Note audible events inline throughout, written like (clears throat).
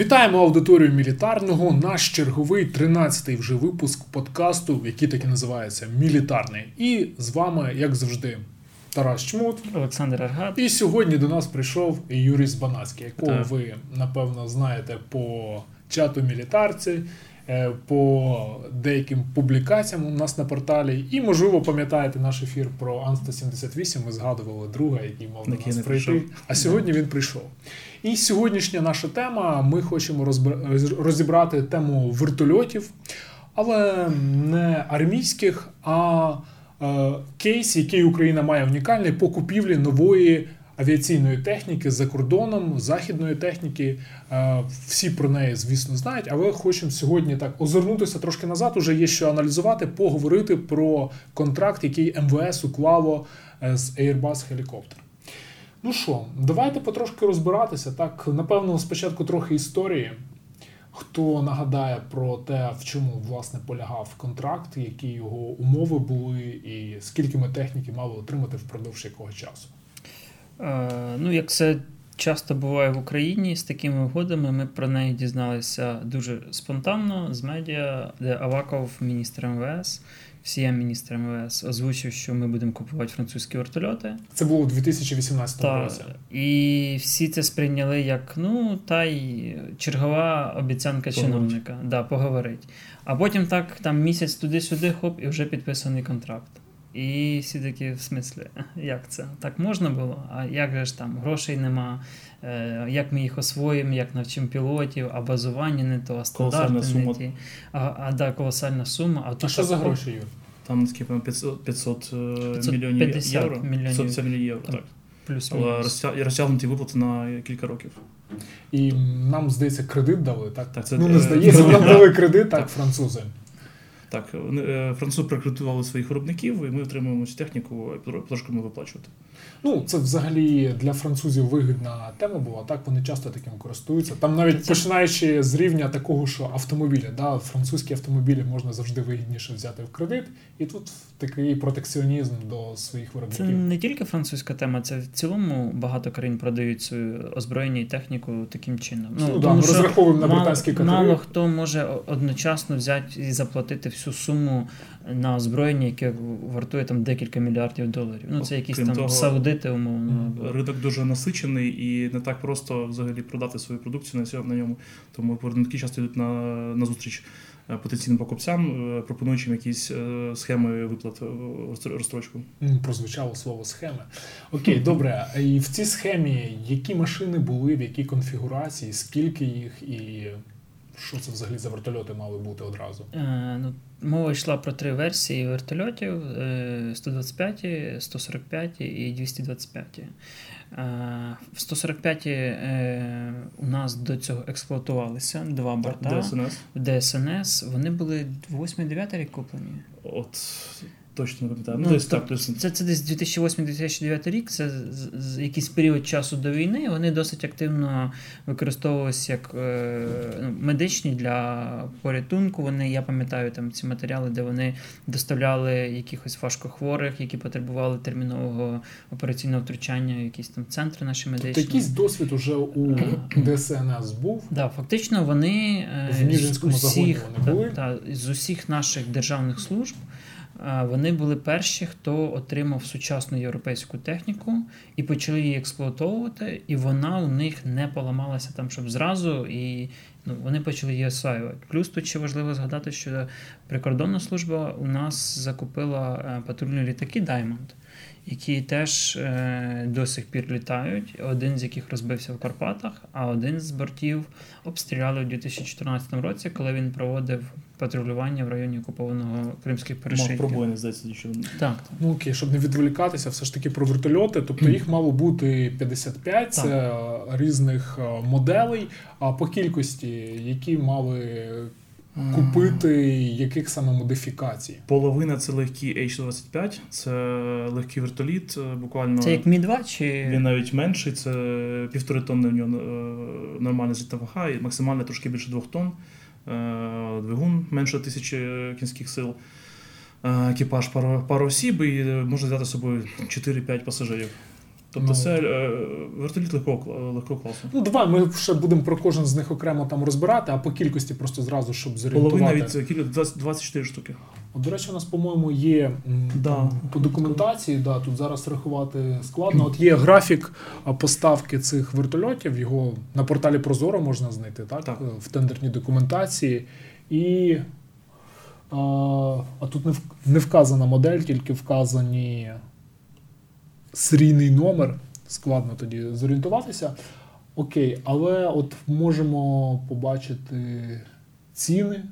Вітаємо аудиторію мілітарного. Наш черговий 13-й вже випуск подкасту, який так і називається Мілітарний. І з вами, як завжди, Тарас Чмут. Олександр Аргат. І сьогодні до нас прийшов Юрій Збанацький, якого Так. ви напевно знаєте по чату мілітарці, по деяким публікаціям у нас на порталі. І, можливо, пам'ятаєте наш ефір про Ан-178. Ми згадували друга, який мав Який нас не прийти. прийшов. А сьогодні він прийшов. І сьогоднішня наша тема. Ми хочемо розібрати тему вертольотів, але не армійських, а е, кейс, який Україна має унікальний по купівлі нової авіаційної техніки за кордоном, західної техніки. Е, Всі про неї, звісно, знають, але хочемо сьогодні так озирнутися трошки назад. Уже є що аналізувати, поговорити про контракт, який МВС уклало е, з Airbus Helicopter. Ну що, давайте потрошки розбиратися. Так, напевно, спочатку трохи історії. Хто нагадає про те, в чому власне полягав контракт, які його умови були, і скільки ми техніки мали отримати впродовж якого часу? Е, ну, як це часто буває в Україні з такими угодами, ми про неї дізналися дуже спонтанно з медіа, де Аваков, міністр МВС, всія міністр МВС, озвучив, що ми будемо купувати французькі вертольоти. Це було у 2018 році. і всі це сприйняли як ну, та й чергова обіцянка Поговорить. чиновника. Да, поговорить. А потім так там місяць туди-сюди, хоп, і вже підписаний контракт. І всі такі, в смислі, як це? Так можна було? А як же ж там грошей нема? Е, як ми їх освоїмо, як навчимо пілотів, а базування не то, а стандарти не сума. ті. А, а да, колосальна сума. А, А тут що за гроші, Юр? Там скільки 500, 500 е, 550 мільйонів євро. мільйонів. 550 мільйонів євро, Так. Плюс Але розтягнуті виплати на кілька років. І нам, здається, кредит дали, так? Так, це, ну, не е, здається, нам (laughs) дали кредит, так, Так. французи. Так, вони, е, французи прикредитували своїх виробників, і ми отримуємо цю техніку, і виплачувати. Ну, це взагалі для французів вигідна тема була. Так вони часто таким користуються. Там навіть Це- починаючи з рівня такого, що автомобіля, да, французькі автомобілі можна завжди вигідніше взяти в кредит, і тут такий протекціонізм до своїх Це виробників. не тільки французька тема, це в цілому багато країн продають свою озброєння і техніку таким чином. Ну, да, тому ми розраховуємо на британські катери. Мало хто може одночасно взяти і заплатити всю суму на озброєння, яке вартує там декілька мільярдів доларів. Ну це якісь Крім там того, саудити, умовно. Ринок дуже насичений і не так просто взагалі продати свою продукцію на цьому на ньому. Тому виробники часто йдуть на, на зустріч е, потенційним покупцям, е, пропонуючи їм якісь е, схеми виплат розстрочку. Прозвучало слово схеми. Окей, добре. І в цій схемі які машини були, в якій конфігурації, скільки їх і що це взагалі за вертольоти мали бути одразу? Е, ну, мова йшла про три версії вертольотів: е, 125, 145 і 225. Е, В 145 е, у нас до цього експлуатувалися два борта. ДСНС. В ДСНС вони були 8-9 рік куплені. От точно не пам'ятаю. Ну, Ну, десь так, тобто десь Це, це десь 2008-2009 рік. Це з- з- якийсь період часу до війни. Вони досить активно використовувалися як е, ну, медичні для порятунку. Вони, я пам'ятаю там ці матеріали, де вони доставляли якихось важкохворих, які потребували термінового операційного втручання, в якісь там центри наші медичні. Тобто якийсь досвід уже у (clears throat) ДСНС був. Да, фактично вони е, В Ніжинському з загоні усіх, вони були? та, та, з усіх наших державних служб е, вони були перші, хто отримав сучасну європейську техніку і почали її експлуатовувати, і вона у них не поламалася там, щоб зразу, і ну, вони почали її осваювати. Плюс тут ще важливо згадати, що прикордонна служба у нас закупила е, патрульні літаки Diamond. Які теж е, до сих пір літають, один з яких розбився в Карпатах, а один з бортів обстріляли у 2014 році, коли він проводив патрулювання в районі окупованого кримських мав перешийків. пробоїни, здається, що Так, так. Ну окей, щоб не відволікатися, все ж таки про вертольоти. Тобто їх мало бути 55 це е, різних е, моделей. А по кількості, які мали купити, яких саме модифікацій? Половина це легкий H-25, це легкий вертоліт, е, буквально. Це як Мі-2 чи Він навіть менший, це півтори тонни в нього е, нормальна злітна вага, і максимально трошки більше двох тонн. Е, Двигун менше тисячі кінських сил. Е, Екіпаж пару, пару осіб і е, можна взяти з собою 4-5 пасажирів. Тобто Ну. це е, вертоліт легкого, кла- класу. Ну, давай ми ще будемо про кожен з них окремо там розбирати, а по кількості просто зразу, щоб зорієнтувати. Половина від кіль- 24 штуки. От, до речі, у нас, по-моєму, є Да. там, по документації, да, тут зараз рахувати складно. От є графік поставки цих вертольотів, його на порталі Прозоро можна знайти, так? Так. В тендерній документації. І а, а тут не, в- не вказана модель, тільки вказані серійний номер. Складно тоді зорієнтуватися. Окей, але от можемо побачити ціни.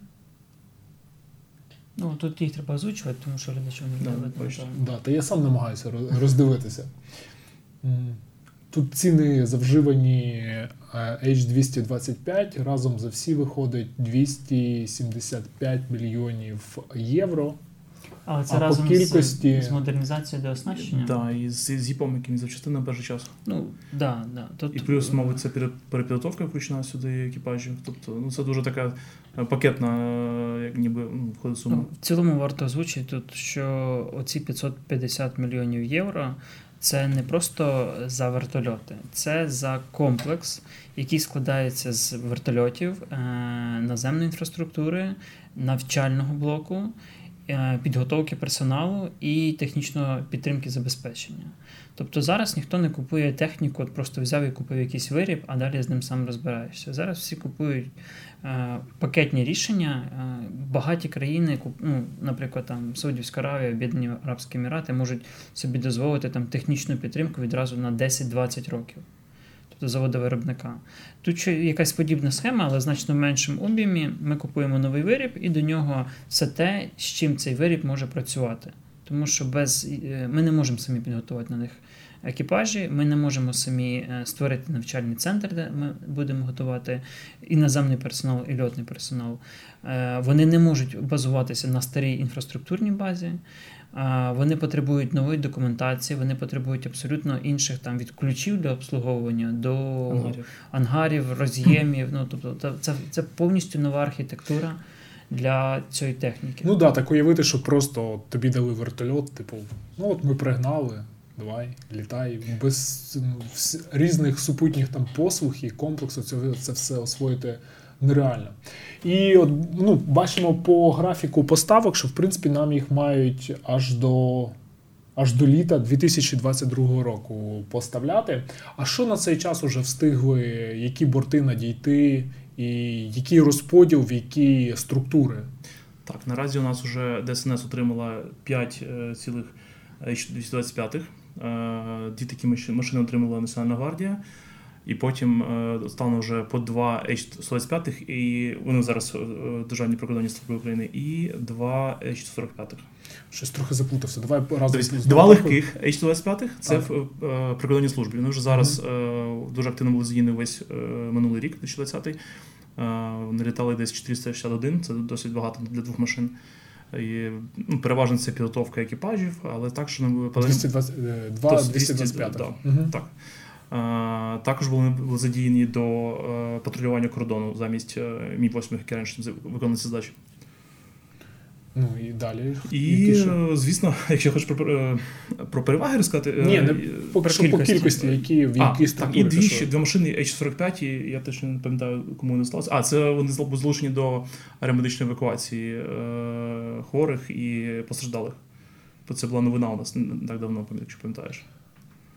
Ну, тут їх треба озвучувати, тому що глядачам не видно. Да, та я сам намагаюся роздивитися. Тут ціни за вживані е, H225 разом за всі виходить 275 мільйонів євро. Але це А по разом кількості- з, з модернізацією до оснащення. Да, і з, з гіпом, яким запчастини на перший час. Ну, да, да. Тут, І плюс, мабуть, це пере- перепідготовка включена сюди екіпажів. Тобто, ну це дуже така е, пакетна, е, як ніби ну, входить сума. Ну, в цілому варто озвучити тут, що оці 550 мільйонів євро це не просто за вертольоти, це за комплекс, який складається з вертольотів, е, наземної інфраструктури, навчального блоку, підготовки персоналу і технічної підтримки забезпечення. Тобто зараз ніхто не купує техніку, от просто взяв і купив якийсь виріб, а далі з ним сам розбираєшся. Зараз всі купують е, пакетні рішення. Е, багаті країни, ну, наприклад, там Саудівська Аравія, Об'єднані Арабські Емірати, можуть собі дозволити там технічну підтримку відразу на 10-20 років. Тобто заводу виробника. Тут якась подібна схема, але значно в меншому об'ємі. Ми купуємо новий виріб, і до нього все те, з чим цей виріб може працювати. Тому що без е, ми не можемо самі підготувати на них екіпажі, ми не можемо самі е, створити навчальний центр, де ми будемо готувати і наземний персонал, і льотний персонал. Е, Вони не можуть базуватися на старій інфраструктурній базі. Вони потребують нової документації, вони потребують абсолютно інших там від ключів для обслуговування до Ангарів. ангарів, роз'ємів. Ну тобто, це, це, повністю нова архітектура для цієї техніки. Ну да, так уявити, що просто от тобі дали вертольот, типу, ну от ми пригнали, давай, літай. Без ну, вс- різних супутніх там послуг і комплексу це, це все освоїти нереально. І от, ну, бачимо по графіку поставок, що в принципі нам їх мають аж до. Аж до літа 2022 року поставляти. А що на цей час уже встигли, які борти надійти, і який розподіл, в які структури? Так, наразі у нас вже ДСНС отримала 5 е, H225. Е, Дві такі машини отримала Національна гвардія. І потім е, стало вже по 2 H125, і вони зараз е, Державні прикордонні служби України, і 2 H145. Щось трохи заплутався. Давай разом Тобто два легких H125 це в е, прикордонній службі. Вони вже зараз е, дуже активно були задіяні весь е, минулий рік, 2020. Е, Вони літали десь 461, це досить багато для двох машин. І, ну, переважно це підготовка екіпажів, але так, що нам випадає. 220, е, два Тобто 225. 200, Мгм. Так. Е, також були, були задіяні до е, патрулювання кордону замість е, Мі-8, які раніше виконали ці задачі. Ну і далі. І, Які звісно, (laughs) якщо хочеш про, про переваги розказати, Ні, не е, про що по кількості. кількості, які в а, якій так, і дві, ще, дві машини H45, і я точно не пам'ятаю, кому вони сталося. А, це вони залучені до аеромедичної евакуації е, хворих і постраждалих. Бо це була новина у нас не так давно, якщо пам'ятаєш.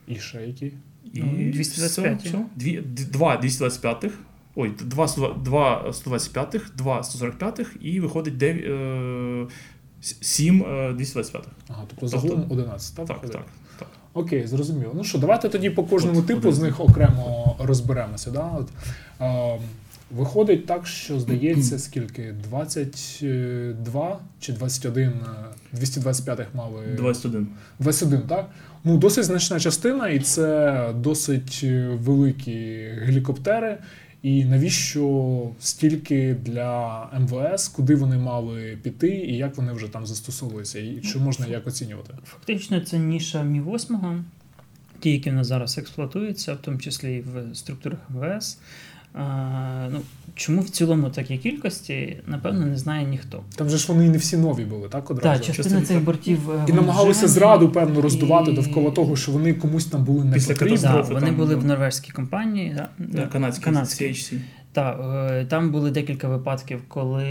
І ще які? І Ну, 225. все, все. Дві, д- два 225-х, ой, два, два 125-х, два 145-х, і виходить 9, е, 7 е, 225-х. Ага, тобто Тобто- загалом 11, так? Так, так, так. Окей, зрозуміло. Ну що, давайте тоді по кожному От, типу один. з них окремо розберемося. Да? От, е, виходить так, що здається, (clears throat) скільки? 22 чи 21 е, 225-х мали 21. 21, так? Ну, досить значна частина, і це досить е, великі гелікоптери. І навіщо стільки для МВС, куди вони мали піти, і як вони вже там застосовуються, і чи можна як оцінювати? Фактично, це ніша Мі 8 ті, які в нас зараз експлуатуються, в тому числі і в структурах МВС. Ну, Чому в цілому такі кількості, напевно, не знає ніхто. Там же ж вони і не всі нові були, так? Одразу? Так, частина цих бортів е, І намагалися зраду, певно, роздувати і- довкола того, що вони комусь там були не Після потрібні. Да, вони там, були ну, в норвезькій компанії. Да, Да, канадській, канадській. CHC. Так, е, там були декілька випадків, коли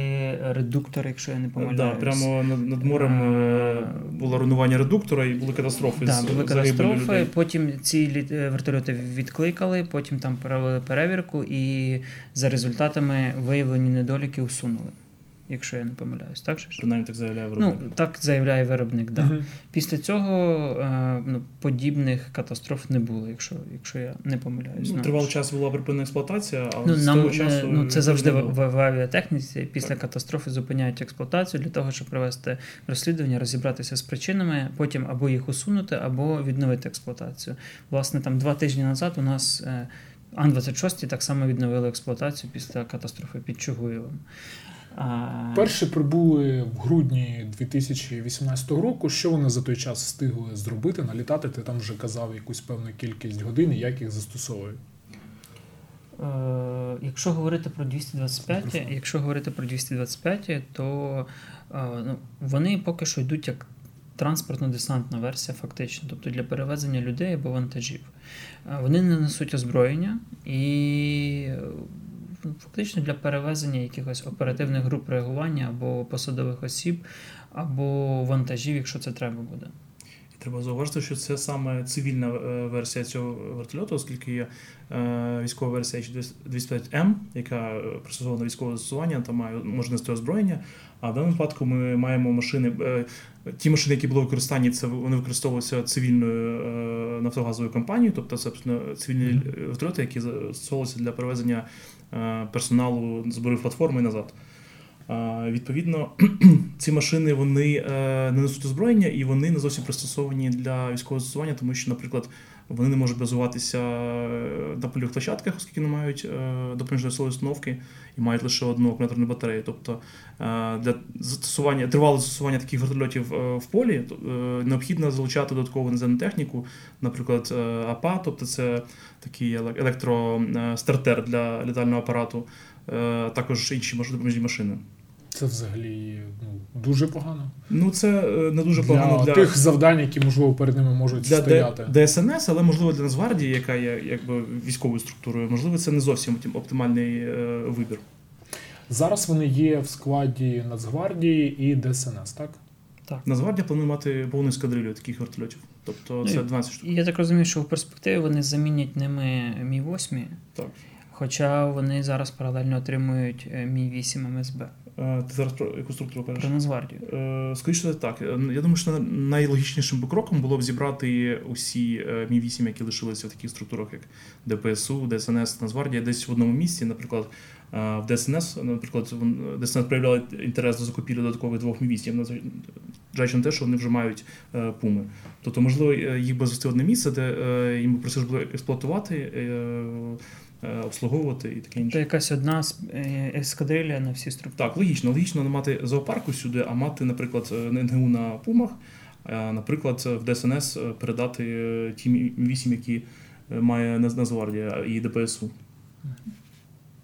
редуктор, якщо я не помиляюсь, Да, прямо над, над морем е, було руйнування редуктора і були катастрофи. Да, були катастрофи. людей. Потім ці е, вертольоти відкликали, потім там провели перевірку і за результатами виявлені недоліки усунули, якщо я не помиляюсь. Так же? Принаймні так заявляє Ну, виробник. так заявляє виробник, да. Мгм. Після цього е, ну, подібних катастроф не було, якщо, якщо я не помиляюсь. Ну, Ну, тривалий час була припинена експлуатація, але Ну, з нам, того е, часу ну, це завжди в, в, в авіатехніці. Після Так. катастрофи зупиняють експлуатацію для того, щоб провести розслідування, розібратися з причинами, потім або їх усунути, або відновити експлуатацію. Власне, там два тижні назад у нас е, Ан-26 так само відновили експлуатацію після катастрофи під Чугуєвом. Перші прибули в грудні 2018 року. Що вони за той час встигли зробити? Налітати? Ти там вже казав якусь певну кількість годин, як їх застосовують. Е, Якщо говорити про 225, якщо говорити про 225, то е, ну, вони поки що йдуть як транспортно-десантна версія, фактично, тобто для перевезення людей або вантажів. Е, Вони не несуть озброєння і фактично для перевезення якихось оперативних груп реагування або посадових осіб, або вантажів, якщо це треба буде. І Треба зауважити, що це саме цивільна е, версія цього вертольоту, оскільки є е, військова версія H205M, яка е, пристосована до військового застосування, та має може нести озброєння. А в даному випадку ми маємо машини. Ті машини, які були в використанні, це вони використовувалися цивільною нафтогазовою компанією, тобто це цивільні вертольоти, які застосовувалися для перевезення персоналу зборів платформи і назад. Відповідно, (clears throat) ці машини вони е, не несуть озброєння і вони не зовсім пристосовані для військового застосування, тому що, наприклад, вони не можуть базуватися е, на польових площадках, оскільки не мають е, допоміжної силової установки і мають лише одну акумуляторну батарею. Тобто е, для застосування тривалого застосування таких вертольотів в полі необхідно залучати додаткову наземну техніку, наприклад, АПА, тобто це такий електростартер для літального апарату, також інші допоміжні машини. Це взагалі ну, дуже погано. Ну, це е, не дуже для, погано для, тих завдань, які можливо перед ними можуть для стояти. Д- ДСНС, але можливо для Нацгвардії, яка є якби військовою структурою, можливо, це не зовсім оптимальний е, вибір. Зараз вони є в складі Нацгвардії і ДСНС, так? Так. Нацгвардія планує мати повну ескадрилью таких вертольотів. Тобто Ну, це і- 12 штук. Я так розумію, що в перспективі вони замінять ними Мі 8 Так. Хоча вони зараз паралельно отримують е, Мі 8 МСБ Ти зараз про яку структуру кажеш? про Нацгвардію. Е, Скоріше так. Е, Я думаю, що найлогічнішим би кроком було б зібрати усі Мі 8 які лишилися в таких структурах, як ДПСУ, ДСНС, Нацгвардія, десь в одному місці. Наприклад, в ДСНС, наприклад, ДСНС проявляли інтерес до закупівлі додаткових двох Мі 8 Зважаючи на те, що вони вже мають пуми. Тобто, можливо, їх би звести одне місце, де їм би просили було експлуатувати, обслуговувати і таке інше. Це якась одна е, ескадрилля на всі структури. Так, логічно. Логічно не мати зоопарку сюди, а мати, наприклад, е, НГУ на пумах, а, наприклад, в ДСНС е, передати е, ті Мі- 8, які е, має Нацгвардія і ДПСУ.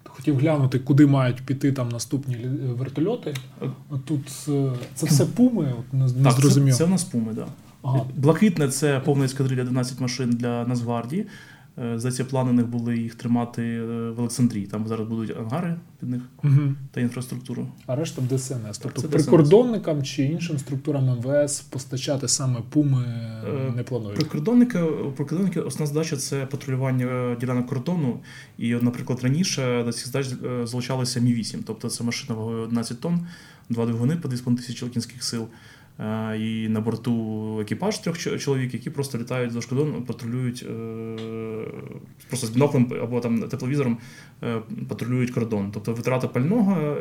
Хотів глянути, куди мають піти там наступні вертольоти. Е. Тут е, це все пуми, от не, не так, це, зрозумів. це в нас пуми, так. Ага. Блакитне це повна ескадрилля 12 машин для Нацгвардії. Е, Здається, плани них були їх тримати е, в Олександрії. Там зараз будуть ангари під них Угу. та інфраструктуру. А решта в ДСНС. Тобто це ДСНС. прикордонникам чи іншим структурам МВС постачати саме пуми Е, не планують. Прикордонники, прикордонники основна задача це патрулювання ділянок кордону. І, наприклад, раніше до цих задач е, залучалися Мі-8, тобто це машина вагою 11 тонн, два двигуни по 2,5 тисячі кінських сил. Е, І на борту екіпаж трьох чоловік, які просто літають за кордон, патрулюють е, просто з біноклем або там тепловізором е, патрулюють кордон. Тобто витрата пального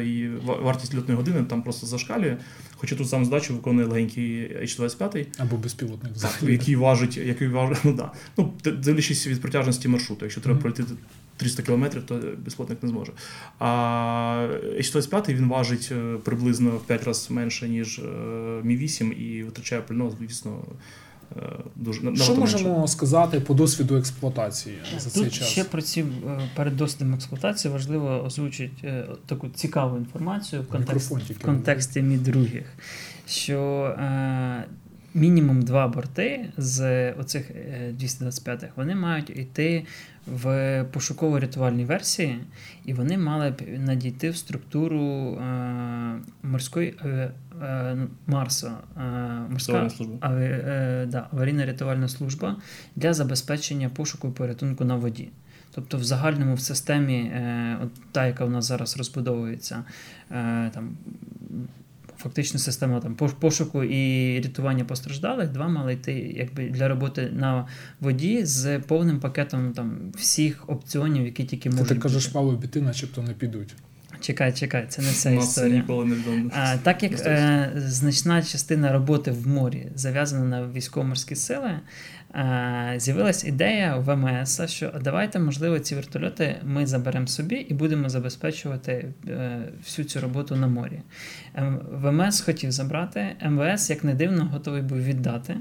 і вартість льотної години там просто зашкалює. Хоча тут сам задачу виконує легенький H-25. Або безпілотник який важить, який важить, (laughs) ну да. Ну, дивлячись від протяжності маршруту. Якщо треба пройти 300 кілометрів, то безплатник не зможе. А H-25 він важить е, приблизно в 5 разів менше, ніж е, Мі-8 і витрачає пального, звісно, дуже Що можемо сказати по досвіду експлуатації за Тут цей час? ще про ці перед досвідом експлуатації важливо озвучити таку цікаву інформацію в контексті, в контексті мій других, що е, мінімум два борти з оцих 225-х вони мають йти в пошуково-рятувальній версії, і вони мали б надійти в структуру е, морської е, е, Марса, е, морська е, да, аварійна рятувальна служба для забезпечення пошуку і порятунку на воді. Тобто в загальному в системі, е, от та, яка в нас зараз розбудовується, е, там фактично система там пошуку і рятування постраждалих, два мали йти якби для роботи на воді з повним пакетом там всіх опціонів, які тільки можуть. Ти кажеш, мало біти, начебто не підуть. Чекай, чекай, це не вся історія. Ніколи не а, Так як е, значна частина роботи в морі зав'язана на військово-морські сили, з'явилась ідея ВМС, що давайте, можливо, ці вертольоти ми заберемо собі і будемо забезпечувати е, всю цю роботу на морі. Ем, ВМС хотів забрати, МВС, як не дивно, готовий був віддати.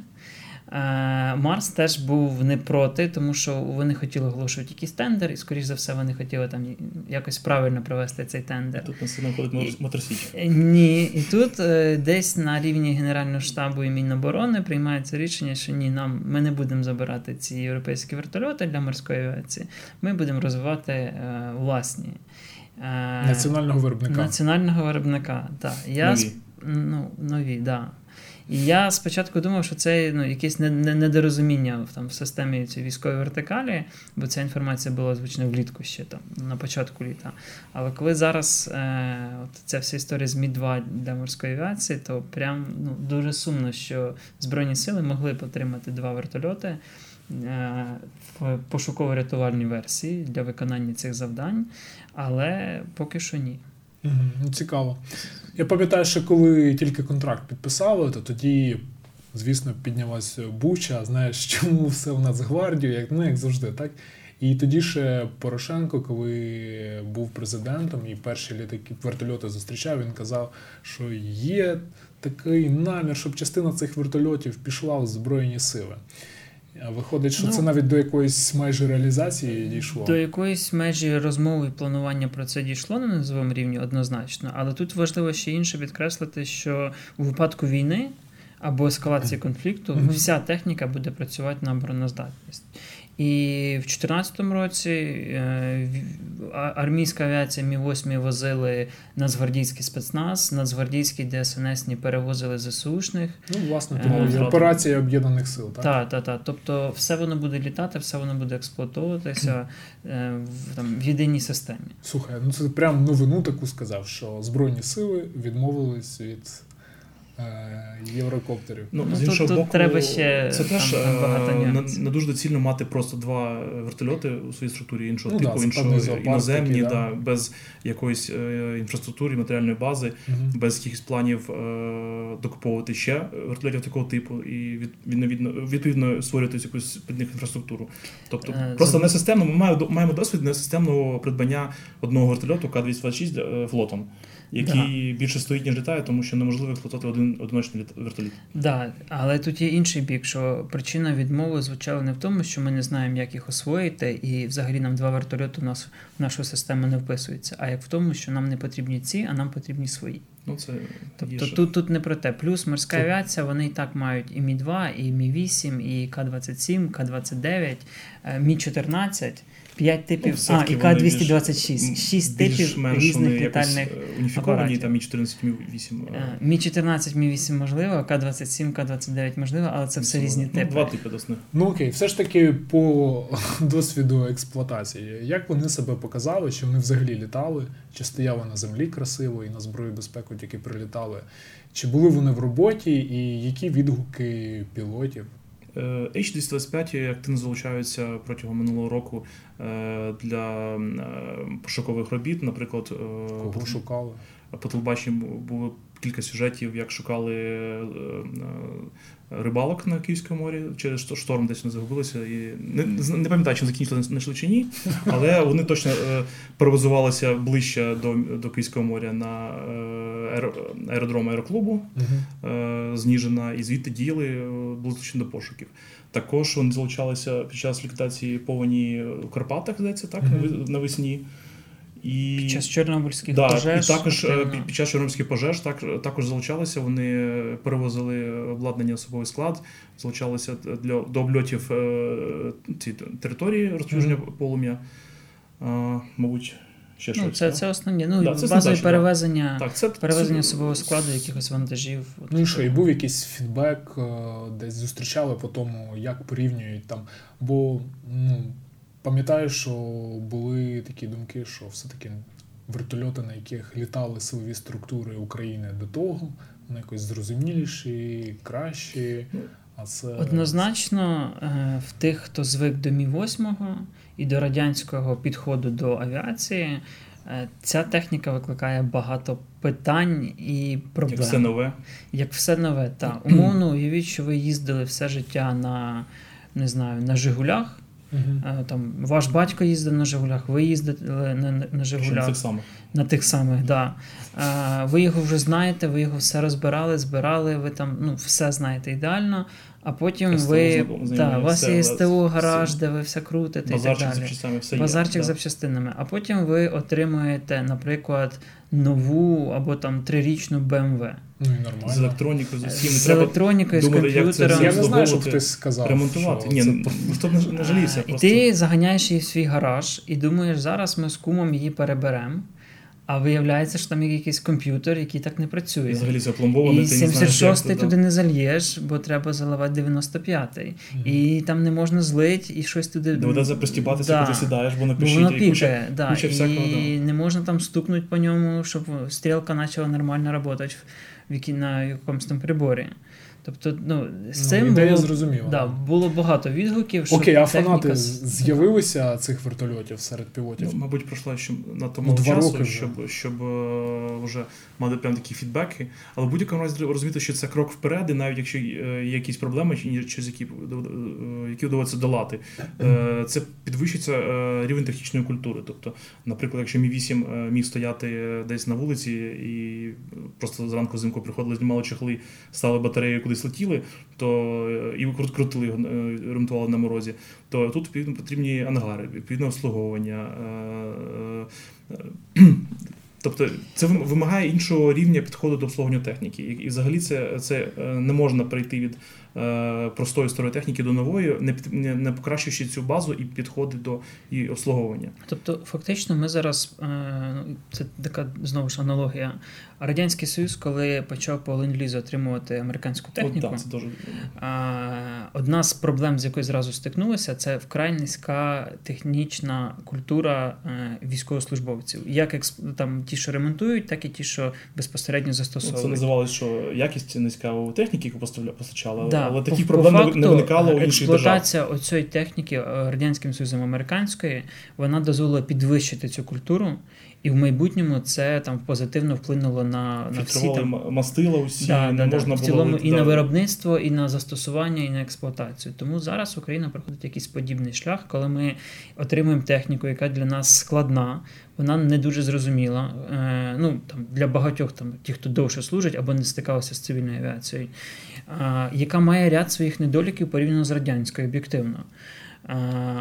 Е, Марс теж був не проти, тому що вони хотіли оголошувати якийсь тендер, і, скоріш за все, вони хотіли там якось правильно провести цей тендер. Тут нас виходить Моторсіч. Е, ні, і тут е, десь на рівні Генерального штабу і Міноборони приймається рішення, що ні, нам ми не будемо забирати ці європейські вертольоти для морської авіації, ми будемо розвивати власні. Національного виробника. Національного виробника, так. Я нові. Ну, нові, да. І я спочатку думав, що це ну, якесь недорозуміння там, в системі цієї військової вертикалі, бо ця інформація була звичайно влітку ще там, на початку літа. Але коли зараз е, от ця вся історія з Мі-2 для морської авіації, то прям ну, дуже сумно, що Збройні сили могли отримати два вертольоти. Е, в пошуково-рятувальній версії для виконання цих завдань, але поки що ні. Угу, Цікаво. Я пам'ятаю, що коли тільки контракт підписали, то тоді, звісно, піднялася буча. Знаєш, чому все в Нацгвардію, як ну, як завжди, так? І тоді ще Порошенко, коли був президентом і перші літаки вертольоти зустрічав, він казав, що є такий намір, щоб частина цих вертольотів пішла в Збройні сили. Виходить, що ну, це навіть до якоїсь майже реалізації дійшло. До якоїсь межі розмови і планування про це дійшло на низовому рівні однозначно, але тут важливо ще інше підкреслити, що у випадку війни або ескалації конфлікту вся техніка буде працювати на обороноздатність. І в 2014 році е, армійська авіація Мі-8 возили Нацгвардійський спецназ, Нацгвардійські ДСНСні перевозили ЗСУшних. Ну, власне, тому е, операція Об'єднаних Сил. Так, так, так. так. Тобто все воно буде літати, все воно буде експлуатовуватися е, в, там, в єдиній системі. Слухай, ну це прям новину таку сказав, що Збройні сили відмовились від. Е, єврокоптерів. Ну, ну з іншого тут, боку, треба ще це теж багато не, не дуже доцільно мати просто два вертольоти у своїй структурі іншого ну, типу, да, іншого іноземні, да. да, без якоїсь е, інфраструктури, матеріальної бази, угу. без якихось планів е, докуповувати ще вертольотів такого типу, і від, відповідно відповідно створювати якусь під них інфраструктуру. Тобто, е, просто за... не системно ми маємо маємо досвід несистемного придбання одного вертольоту К-226 е, флотом який да. більше стоїть, ніж літає, тому що неможливо експлуатувати один одиночний вертоліт. Так, да, але тут є інший бік, що причина відмови звучала не в тому, що ми не знаємо, як їх освоїти, і взагалі нам два вертольоти у нас в нашу систему не вписуються, а як в тому, що нам не потрібні ці, а нам потрібні свої. Ну, це Тобто є тут тут не про те. Плюс морська це... авіація, вони і так мають і Мі 2, і Мі 8, і К-27, К-29, е, Мі 14. 5 типів, ну, а, і К-226. 6 типів різних літальних е, уніфіковані, там Мі-14, Мі-8. Мі-14, Мі-8 можливо, К-27, К-29 можливо, але це все різні ну, типи. Ну, два типи досне. Ну окей, все ж таки по (laughs) досвіду експлуатації. Як вони себе показали, що вони взагалі літали, чи стояли на землі красиво і на зброю безпеку тільки прилітали? Чи були вони в роботі, і які відгуки пілотів? H225 активно залучаються протягом минулого року е, для е, пошукових робіт. Наприклад, Кого шукали? по телебаченню було кілька сюжетів, як шукали е, рибалок на Київському морі через шторм десь вони загубилися. І не, не пам'ятаю, чи закінчили знайшли чи ні, (laughs) але вони точно перевозувалися ближче до до Київського моря на аеродром аероклубу uh з і звідти діяли, були точно до пошуків. Також вони залучалися під час ліквідації повені у Карпатах, здається, так, навесні. І... Під час Чорнобильських да, пожеж. І також е, активно. під час Чорнобильських пожеж так, також залучалися. Вони перевозили обладнання особовий склад, залучалися для до обльотів е, ці території розчуження mm-hmm. полум'я. А, Мабуть, ще ну, щось. Це так? це основні. Ну, да, це базові перевезення так, це, перевезення це... особового складу, якихось вантажів. Ну і що, і був якийсь фідбек, десь зустрічали по тому, як порівнюють там. Бо ну, Пам'ятаю, що були такі думки, що все-таки вертольоти, на яких літали силові структури України до того, вони якось зрозуміліші, кращі. А це однозначно е, в тих, хто звик до Мі 8 і до радянського підходу до авіації, е, ця техніка викликає багато питань і проблем. Як все нове. Як все нове, так. Умовно, уявіть, що ви їздили все життя на не знаю, на Жигулях. Uh-huh. Там Ваш батько їздив на Жигулях, ви їздили на на Жигулях. Тих самих. На тих самих, да. Ви його вже знаєте, ви його все розбирали, збирали, ви там ну, все знаєте ідеально, а потім СТО ви. Да, у вас є СТО, гараж, де ви все крутите Базарчик і так далі. Запчастинами, все Базарчик є, з запчастинами. А потім ви отримуєте, наприклад, нову або там трирічну BMW. Ну нормально. З електронікою, з усім. З електронікою, з комп'ютером. Я не знаю, що хтось сказав. Ремонтувати. Ні, це... ніхто не жалівся. І ти заганяєш її в свій гараж і думаєш, зараз ми з кумом її переберемо. А виявляється, що там є якийсь комп'ютер, який так не працює. І взагалі запломбований. І 76-й туди не зальєш, бо треба заливати 95-й. Mm-hmm. І там не можна злити, і щось туди. Доведеться пристібатися, да. коли сідаєш, бо напишіть. Воно пікає, да. куча всякого, і да. не можна там стукнути по ньому, щоб стрілка почала нормально працювати на якомусь там приборі. Тобто, ну, з цим ну, ідея було, зрозуміла. Да, було багато відгуків. що Окей, а техніка... фанати з'явилися цих вертольотів серед пілотів? Ну, мабуть, пройшло ще на тому ну, часу, роки щоб щоб вже мати прям такі фідбеки. Але в будь-якому разі розуміти, що це крок вперед, і навіть якщо є якісь проблеми, чи які які доводиться долати, це підвищиться рівень технічної культури. Тобто, наприклад, якщо Мі 8 міг стояти десь на вулиці і просто зранку взимку приходили, знімали чехли, стали батареєю кудись летіли, то і крутили його, ремонтували на морозі, то тут відповідно потрібні ангари, відповідне обслуговування. (clears throat) Тобто це вимагає іншого рівня підходу до обслуговування техніки. І взагалі це це не можна прийти від е, простої старої техніки до нової, не не, не покращуючи цю базу і підходи до її обслуговування. Тобто, фактично, ми зараз е, це така знову ж аналогія. Радянський Союз, коли почав по ленд-лізу отримувати американську техніку, О, так, це дуже... одна з проблем, з якою зразу стикнулися, це вкрай низька технічна культура е, військовослужбовців. Як там ті, що ремонтують, так і ті, що безпосередньо застосовують. Це називалось, що якість низька у техніки, яку постачала, да, але таких по, проблем по факту, не виникало у інших держав. Експлуатація оцієї техніки е, Радянським Союзом американської вона дозволила підвищити цю культуру. І в майбутньому це там позитивно вплинуло на на всі там мастила усі да, не да, можна в цілому вийти, і да. на виробництво, і на застосування, і на експлуатацію. Тому зараз Україна проходить якийсь подібний шлях, коли ми отримуємо техніку, яка для нас складна, вона не дуже зрозуміла. Е, ну там для багатьох там ті, хто довше служить або не стикалися з цивільною авіацією, е, яка має ряд своїх недоліків порівняно з радянською об'єктивно.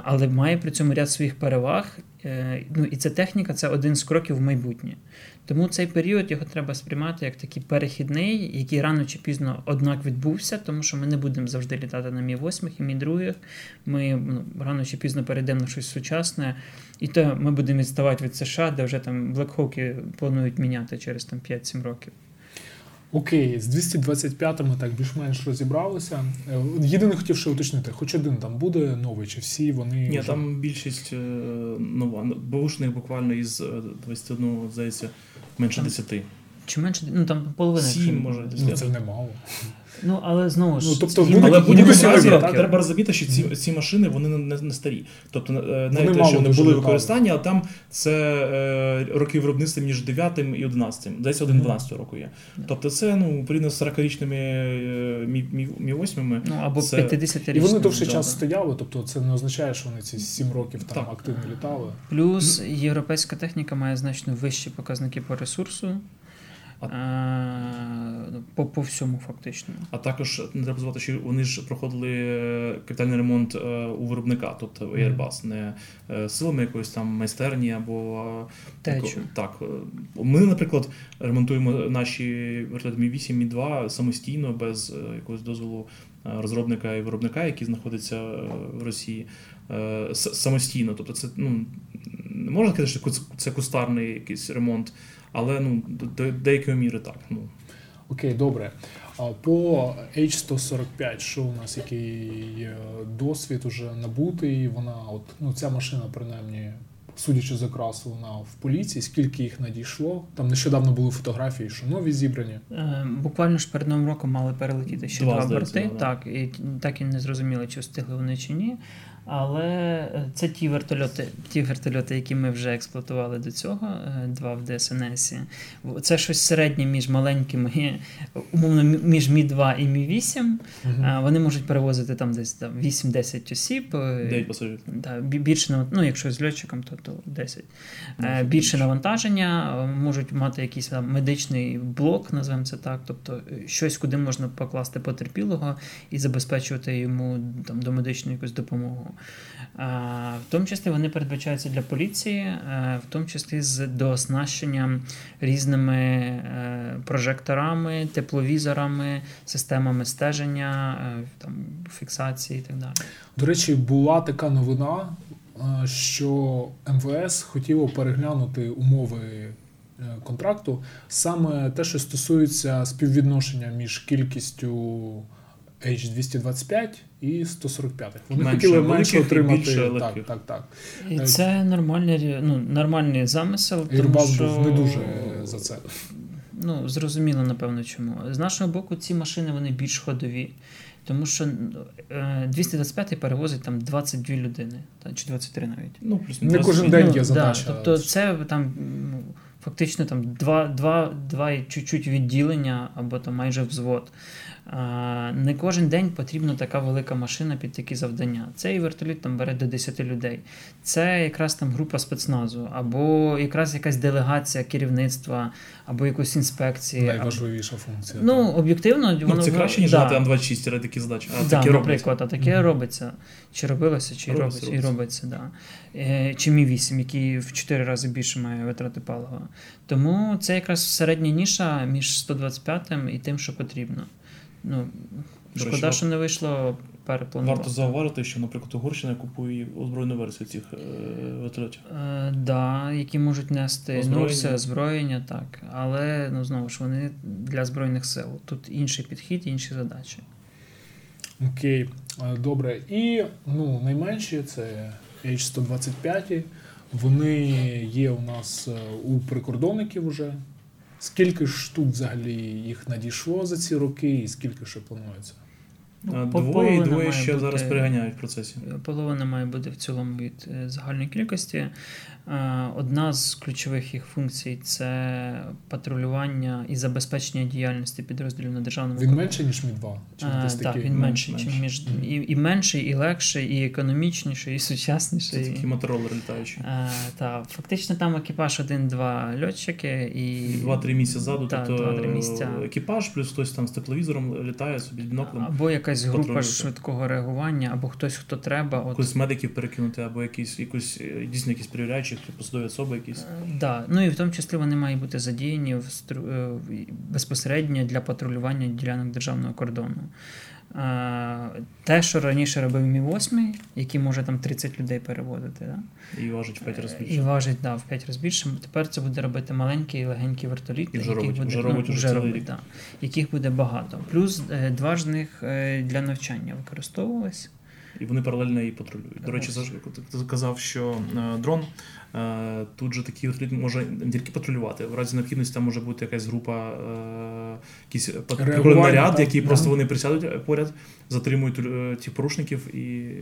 Але має при цьому ряд своїх переваг. Е, ну І ця техніка це один з кроків в майбутнє. Тому цей період його треба сприймати як такий перехідний, який рано чи пізно, однак, відбувся, тому що ми не будемо завжди літати на Мі 8 і Мі 2. Ми ну, рано чи пізно перейдемо на щось сучасне, і то ми будемо відставати від США, де вже там Блекхоки планують міняти через там 5-7 років. Окей, з 225-ми так більш-менш розібралися. Е, єдине хотів ще уточнити, хоч один там буде новий, чи всі вони. Ні, вже... там більшість е, нова. Бушних буквально із 21, здається, менше 10. Чи менше, ну там половина. Сім, може, Ну, це немало. Ну, але знову ж, Ну, тобто їм- Але будь-якому разі треба розуміти, що ці, ці машини вони не, не старі. Тобто, е, навіть те, що вони були в літали. використанні, а там це е, роки виробництва між 9 і 11. Десь 1-12 року є. Тобто це ну, порівняно з 40-річними е, мі, мі, мі 8 ну, або це- 50 І вони довший да, час стояли, тобто це не означає, що вони ці 7 років там Так. активно літали. Плюс європейська техніка має значно вищі показники по ресурсу. А- е, По, по всьому фактично. А також не треба забувати, що вони ж проходили е, капітальний ремонт е, у виробника, тобто Airbus, не е, силами якоїсь там майстерні або е, Течу. так. е, Ми, наприклад, ремонтуємо наші вертольоти Мі 8 Мі 2 самостійно, без е, якогось дозволу е, розробника і виробника, який знаходиться е, в Росії, е, самостійно. Тобто, це ну не можна сказати, що це кустарний якийсь ремонт, але ну до, деякої міри так. Ну Окей, добре. А по H145, що у нас який досвід уже набутий? Вона, от ну ця машина, принаймні, судячи з окрасу, вона в поліції. Скільки їх надійшло? Там нещодавно були фотографії, що нові зібрані. Е, Буквально ж перед новим роком мали перелетіти ще Два, два, здається, борти. да, да. Так, і так і не зрозуміло, чи встигли вони чи ні. Але е, це ті вертольоти, ті вертольоти, які ми вже експлуатували до цього, е, два в ДСНС. Це щось середнє між маленькими, умовно, між Мі 2 і Мі 8. Е, Вони можуть перевозити там десь там, 8-10 осіб. е, 9 пасажирів. Да, більше ну, якщо з льотчиком, то, то 10. Е, Може, більше більше. навантаження, е, можуть мати якийсь там медичний блок, назвемо це так, тобто е, щось, куди можна покласти потерпілого і забезпечувати йому там, домедичну якусь допомогу. В тому числі вони передбачаються для поліції, в тому числі з дооснащенням різними е, прожекторами, тепловізорами, системами стеження, е, там, фіксації і так далі. До речі, була така новина, е, що МВС хотіло переглянути умови контракту, саме те, що стосується співвідношення між кількістю H225 і 145. Вони Менше хотіли менше отримати. більше Так, так, так. І Е, це нормальний, ну, нормальний замисел. тому що, був не дуже за це. Ну, зрозуміло, напевно, чому. З нашого боку, ці машини вони більш ходові. Тому що е, 225 перевозить там 22 людини, та, чи 23 навіть. Ну, плюс Не кожен день є да, задача. тобто це там ну, фактично там два, два, два і чуть-чуть відділення або там майже взвод. Не кожен день потрібна така велика машина під такі завдання. Цей вертоліт там бере до 10 людей. Це якраз там група спецназу, або якраз якась делегація керівництва, або якоїсь інспекції. Найважливіша функція. Ну, об'єктивно, Ну, воно це краще, ніж да. дати Ан-26 ради такі задачі. А Да, робить. наприклад, а таке Мгм. робиться. Чи робилося, чи Робиться, робиться, і робиться, да. Е, Чи Мі 8, який в 4 рази більше має витрати палива. Тому це якраз середня ніша між 125 і тим, що потрібно. Ну, шкода, що не вийшло перепланувати. Варто зауважити, що, наприклад, Угорщина купує озброєну версію цих е, вертольотів. Е, да, які можуть нести Озброєння. ну, все озброєння, так. Але ну, знову ж вони для Збройних сил. Тут інший підхід, інші задачі. Окей, е, добре. І ну, найменші це H125. Вони є у нас е, у прикордонників вже. Скільки ж штук взагалі їх надійшло за ці роки, і скільки ще планується? Ну, Двоє і двоє ще бути- зараз переганяють в процесі. Половина має бути в цілому від е, загальної кількості. Е, Одна з ключових їх функцій це патрулювання і забезпечення діяльності підрозділів на державному Він менше, ніж Мі 2? Чи Е, десь Так, такий? він менший, менший. чим між Мгм. і, і менший, і легший, і економічніший, і Це сучасніший. такі моторолери літаючі. Е, та, фактично там екіпаж один-два льотчики і. Два-три місця ззаду, Та, тобто два-три місця. екіпаж, плюс хтось там з тепловізором літає собі з біноклем. Або якась група патрулювати. швидкого реагування, або хтось, хто треба. От, Якось медиків перекинути, або якісь, якусь дійсно якісь перевіряючих, посадові особи якісь. Е, Да. Ну і в тому числі вони мають бути задіяні в стру- е, безпосередньо для патрулювання ділянок державного кордону. Е, Те, що раніше робив Мі 8, який може там 30 людей переводити, да? І важить в 5 разів і важить да, в 5 разів більше. Тепер це буде робити маленький легенький вертоліт, І вже яких робить, буде, вже робить ну, вже робить, рік. да, яких буде багато. Плюс два з них для навчання використовувались. І вони паралельно її патрулюють. До речі, ти казав, що е, дрон е, тут же такий вертоліт може не тільки патрулювати. В разі необхідності там може бути якась група, е, якийсь патрульний наряд, який просто вони присядуть поряд, затримують ті порушників і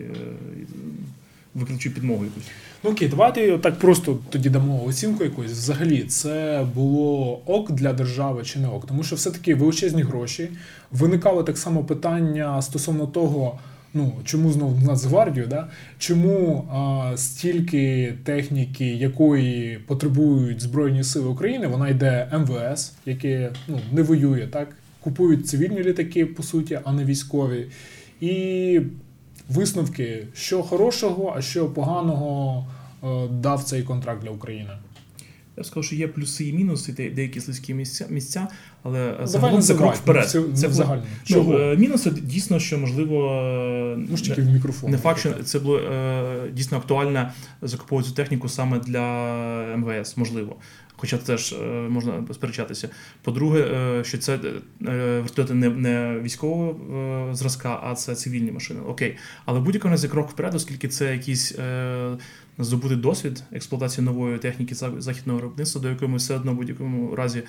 викличуть підмогу якусь. Ну окей, давайте так просто тоді дамо оцінку якусь. Взагалі, це було ок для держави чи не ок? Тому що все-таки величезні гроші. Виникало так само питання стосовно того. Ну, чому знову Нацгвардію, да? чому а, стільки техніки, якої потребують Збройні Сили України, вона йде МВС, яке ну, не воює, так? Купують цивільні літаки, по суті, а не військові. І висновки, що хорошого, а що поганого е, дав цей контракт для України. Я б сказав, що є плюси і мінуси, деякі слизькі місця, місця але загалом це крок вперед. Це, це взагалі. Ну, е, мінуси дійсно, що можливо Може, в мікрофон. Не факт, що це було е, дійсно актуально закуповувати техніку саме для МВС, можливо. Хоча теж е, можна сперечатися. По-друге, е, що це е, вертольоти не не військового зразка, а це цивільні машини. Окей. Але будь-який разі крок вперед, оскільки це якийсь здобутий досвід експлуатації нової техніки західного виробництва, до якої ми все одно в будь-якому разі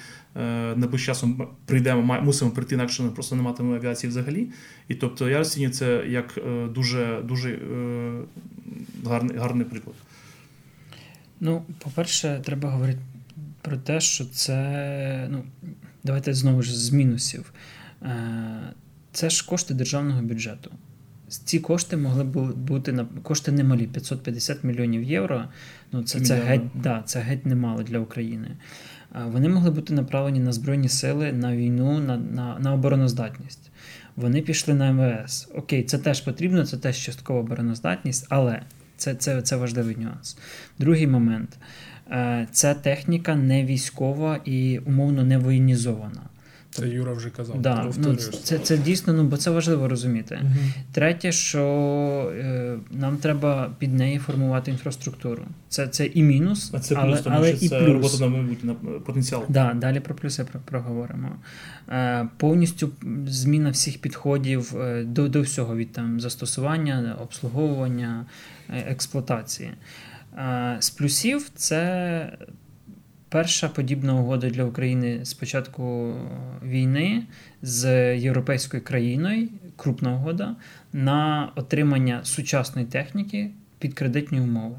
найближчим часом прийдемо, мусимо прийти, інакше ми просто не матимемо авіації взагалі. І тобто я розцінюю це як дуже дуже гарний, гарний приклад. Ну, по-перше, треба говорити про те, що це, ну, давайте знову ж з мінусів. Е, це ж кошти державного бюджету. Ці кошти могли б бути на кошти немалі 550 мільйонів євро. Ну це це геть да, це геть немало для України. Вони могли бути направлені на Збройні сили, на війну, на на, на обороноздатність. Вони пішли на МВС. Окей, це теж потрібно, це теж часткова обороноздатність, але це, це, це важливий нюанс. Другий момент. Е, ця техніка не військова і умовно не воєнізована. Це Юра вже казав. Да, ну, Це це дійсно, ну бо це важливо розуміти. Угу. Третє, що е, нам треба під неї формувати інфраструктуру. Це це і мінус, а це але, плюс, тому але що і це плюс. робота на майбутнє, на потенціал. Да, Далі про плюси проговоримо. Е, Повністю зміна всіх підходів е, до до всього від там застосування, обслуговування, е, експлуатації. З плюсів це перша подібна угода для України з початку війни з європейською країною, крупна угода, на отримання сучасної техніки під кредитні умови.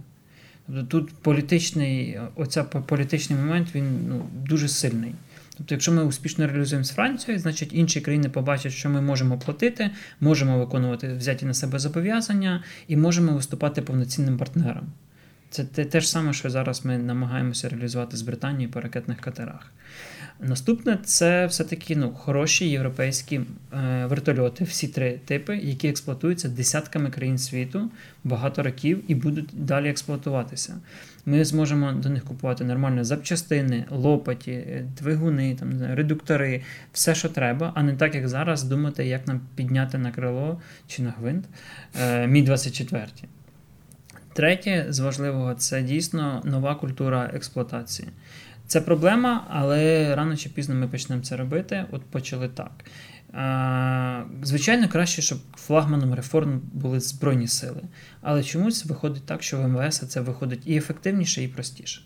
Тобто тут політичний, оця політичний момент він ну, дуже сильний. Тобто, якщо ми успішно реалізуємо з Францією, значить інші країни побачать, що ми можемо платити, можемо виконувати взяті на себе зобов'язання і можемо виступати повноцінним партнером. Це те, те ж саме, що зараз ми намагаємося реалізувати з Британією по ракетних катерах. Наступне це все-таки ну, хороші європейські е, вертольоти, всі три типи, які експлуатуються десятками країн світу багато років і будуть далі експлуатуватися. Ми зможемо до них купувати нормально запчастини, лопаті, е, двигуни, там, редуктори, все, що треба, а не так, як зараз думати, як нам підняти на крило чи на гвинт е, Мі 24 Третє з важливого це дійсно нова культура експлуатації. Це проблема, але рано чи пізно ми почнемо це робити. От почали так. Звичайно, краще, щоб флагманом реформ були Збройні сили. Але чомусь виходить так, що в МВС це виходить і ефективніше, і простіше.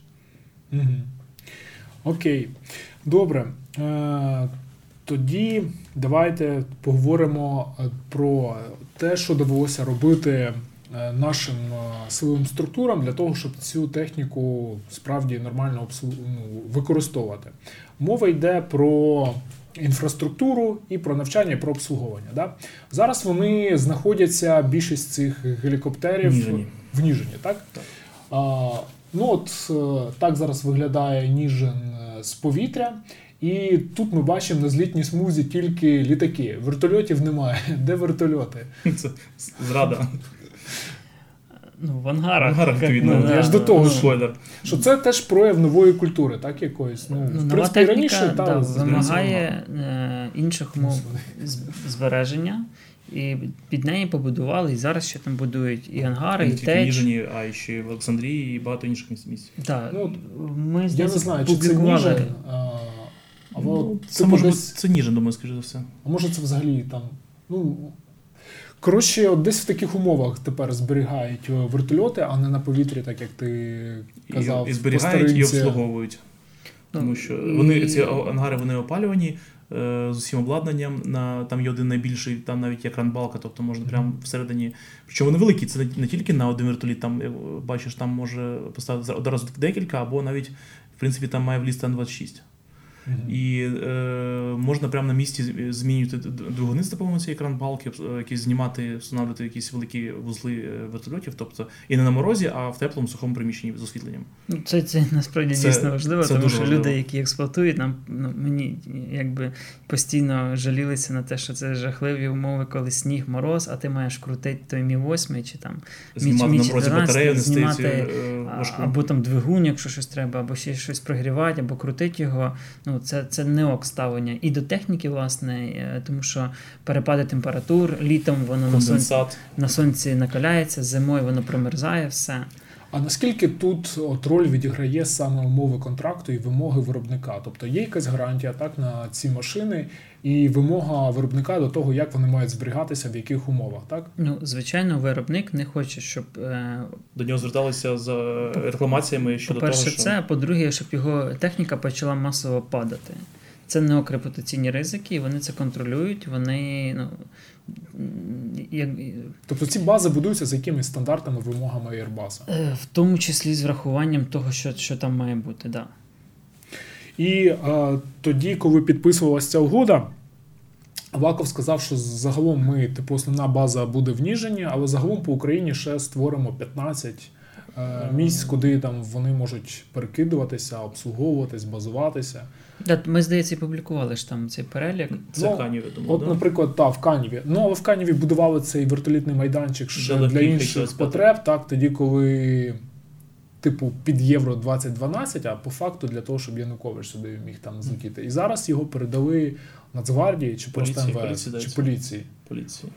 Окей. Добре. Е, Тоді давайте поговоримо е, про те, що довелося робити Е, нашим е, силовим структурам для того, щоб цю техніку справді нормально ну, використовувати. Мова йде про інфраструктуру і про навчання, і про обслуговування. Да? Зараз вони знаходяться більшість цих гелікоптерів Ніжені. в Ніжині, так? так. А, Ну от е, так зараз виглядає Ніжин з повітря. І тут ми бачимо на злітній смузі тільки літаки. Вертольотів немає. (laughs) Де вертольоти? Це зрада. Ну, в ангарах. В ангарах відповідно. Ну, я ж до того ну, що це теж прояв нової культури, так якоїсь. Ну, ну в принципі, техніка, раніше та, да, вимагає е, інших умов збереження. І під неї побудували, і зараз ще там будуть і ангари, Не і теч. Ніжині, а і ще в Олександрії, і багато інших місць. Так, ну, ми Я не знаю, чи це Ніжин, а, або ну, це, може бути, це Ніжин, думаю, скажу за все. А може це взагалі там. ну, Коротше, от десь в таких умовах тепер зберігають е, вертольоти, а не на повітрі, так як ти казав. І, і по зберігають і обслуговують. Тому Ну, що вони ці ангари вони опалювані е, з усім обладнанням. На там є один найбільший, там навіть є кран-балка, тобто можна прямо всередині. Причому вони великі, це не, не тільки на один вертоліт. Там як бачиш, там може поставити одразу декілька, або навіть в принципі там має влізти Ан-26. І е, можна прямо на місці змінювати д- д- двигуни з допомогою цієї кран-балки, е, якісь знімати, встановлювати якісь великі вузли е, вертольотів, тобто і не на морозі, а в теплому сухому приміщенні з освітленням. Ну, Це, це насправді Це- дійсно важливо, це тому що важливо. люди, які експлуатують, нам ну, мені якби постійно жалілися на те, що це жахливі умови, коли сніг, мороз, а ти маєш крутити той мі 8 чи там Знімати Міч- на морозі 11, батарею, знімати, е, або там двигун, якщо щось треба, або ще щось прогрівати, або крутити його. Ну це, це не ок ставлення. І до техніки, власне, е, тому що перепади температур, літом воно на сонці, на сонці накаляється, зимою воно промерзає, все. А наскільки тут от роль відіграє саме умови контракту і вимоги виробника? Тобто є якась гарантія так на ці машини і вимога виробника до того, як вони мають зберігатися, в яких умовах, так? Ну, звичайно, виробник не хоче, щоб е, До нього зверталися з е, рекламаціями щодо того, По-перше, що це, а по-друге, щоб його техніка почала масово падати. Це не репутаційні ризики, і вони це контролюють. Вони ну як, Тобто ці бази будуються з якимись стандартами, вимогами Airbus. е, в тому числі з врахуванням того, що, що там має бути. Да. І е, тоді, коли підписувалася ця угода, Аваков сказав, що загалом ми, типу, основна база буде в Ніжині, але загалом по Україні ще створимо 15 е, місць, куди там вони можуть перекидуватися, обслуговуватись, базуватися. Да, Ми, здається, публікували ж там цей перелік. це Ну, Канів, я думаю. От, да? наприклад, та в Каніві. Ну, але в Каніві будували цей вертолітний майданчик ще Для для інших потреб, так, тоді, коли, типу, під Євро 2012, а по факту для того, щоб Янукович сюди міг там злетіти. І зараз його передали Нацгвардії чи просто Поліції, МВС, поліції, чи поліції. поліції.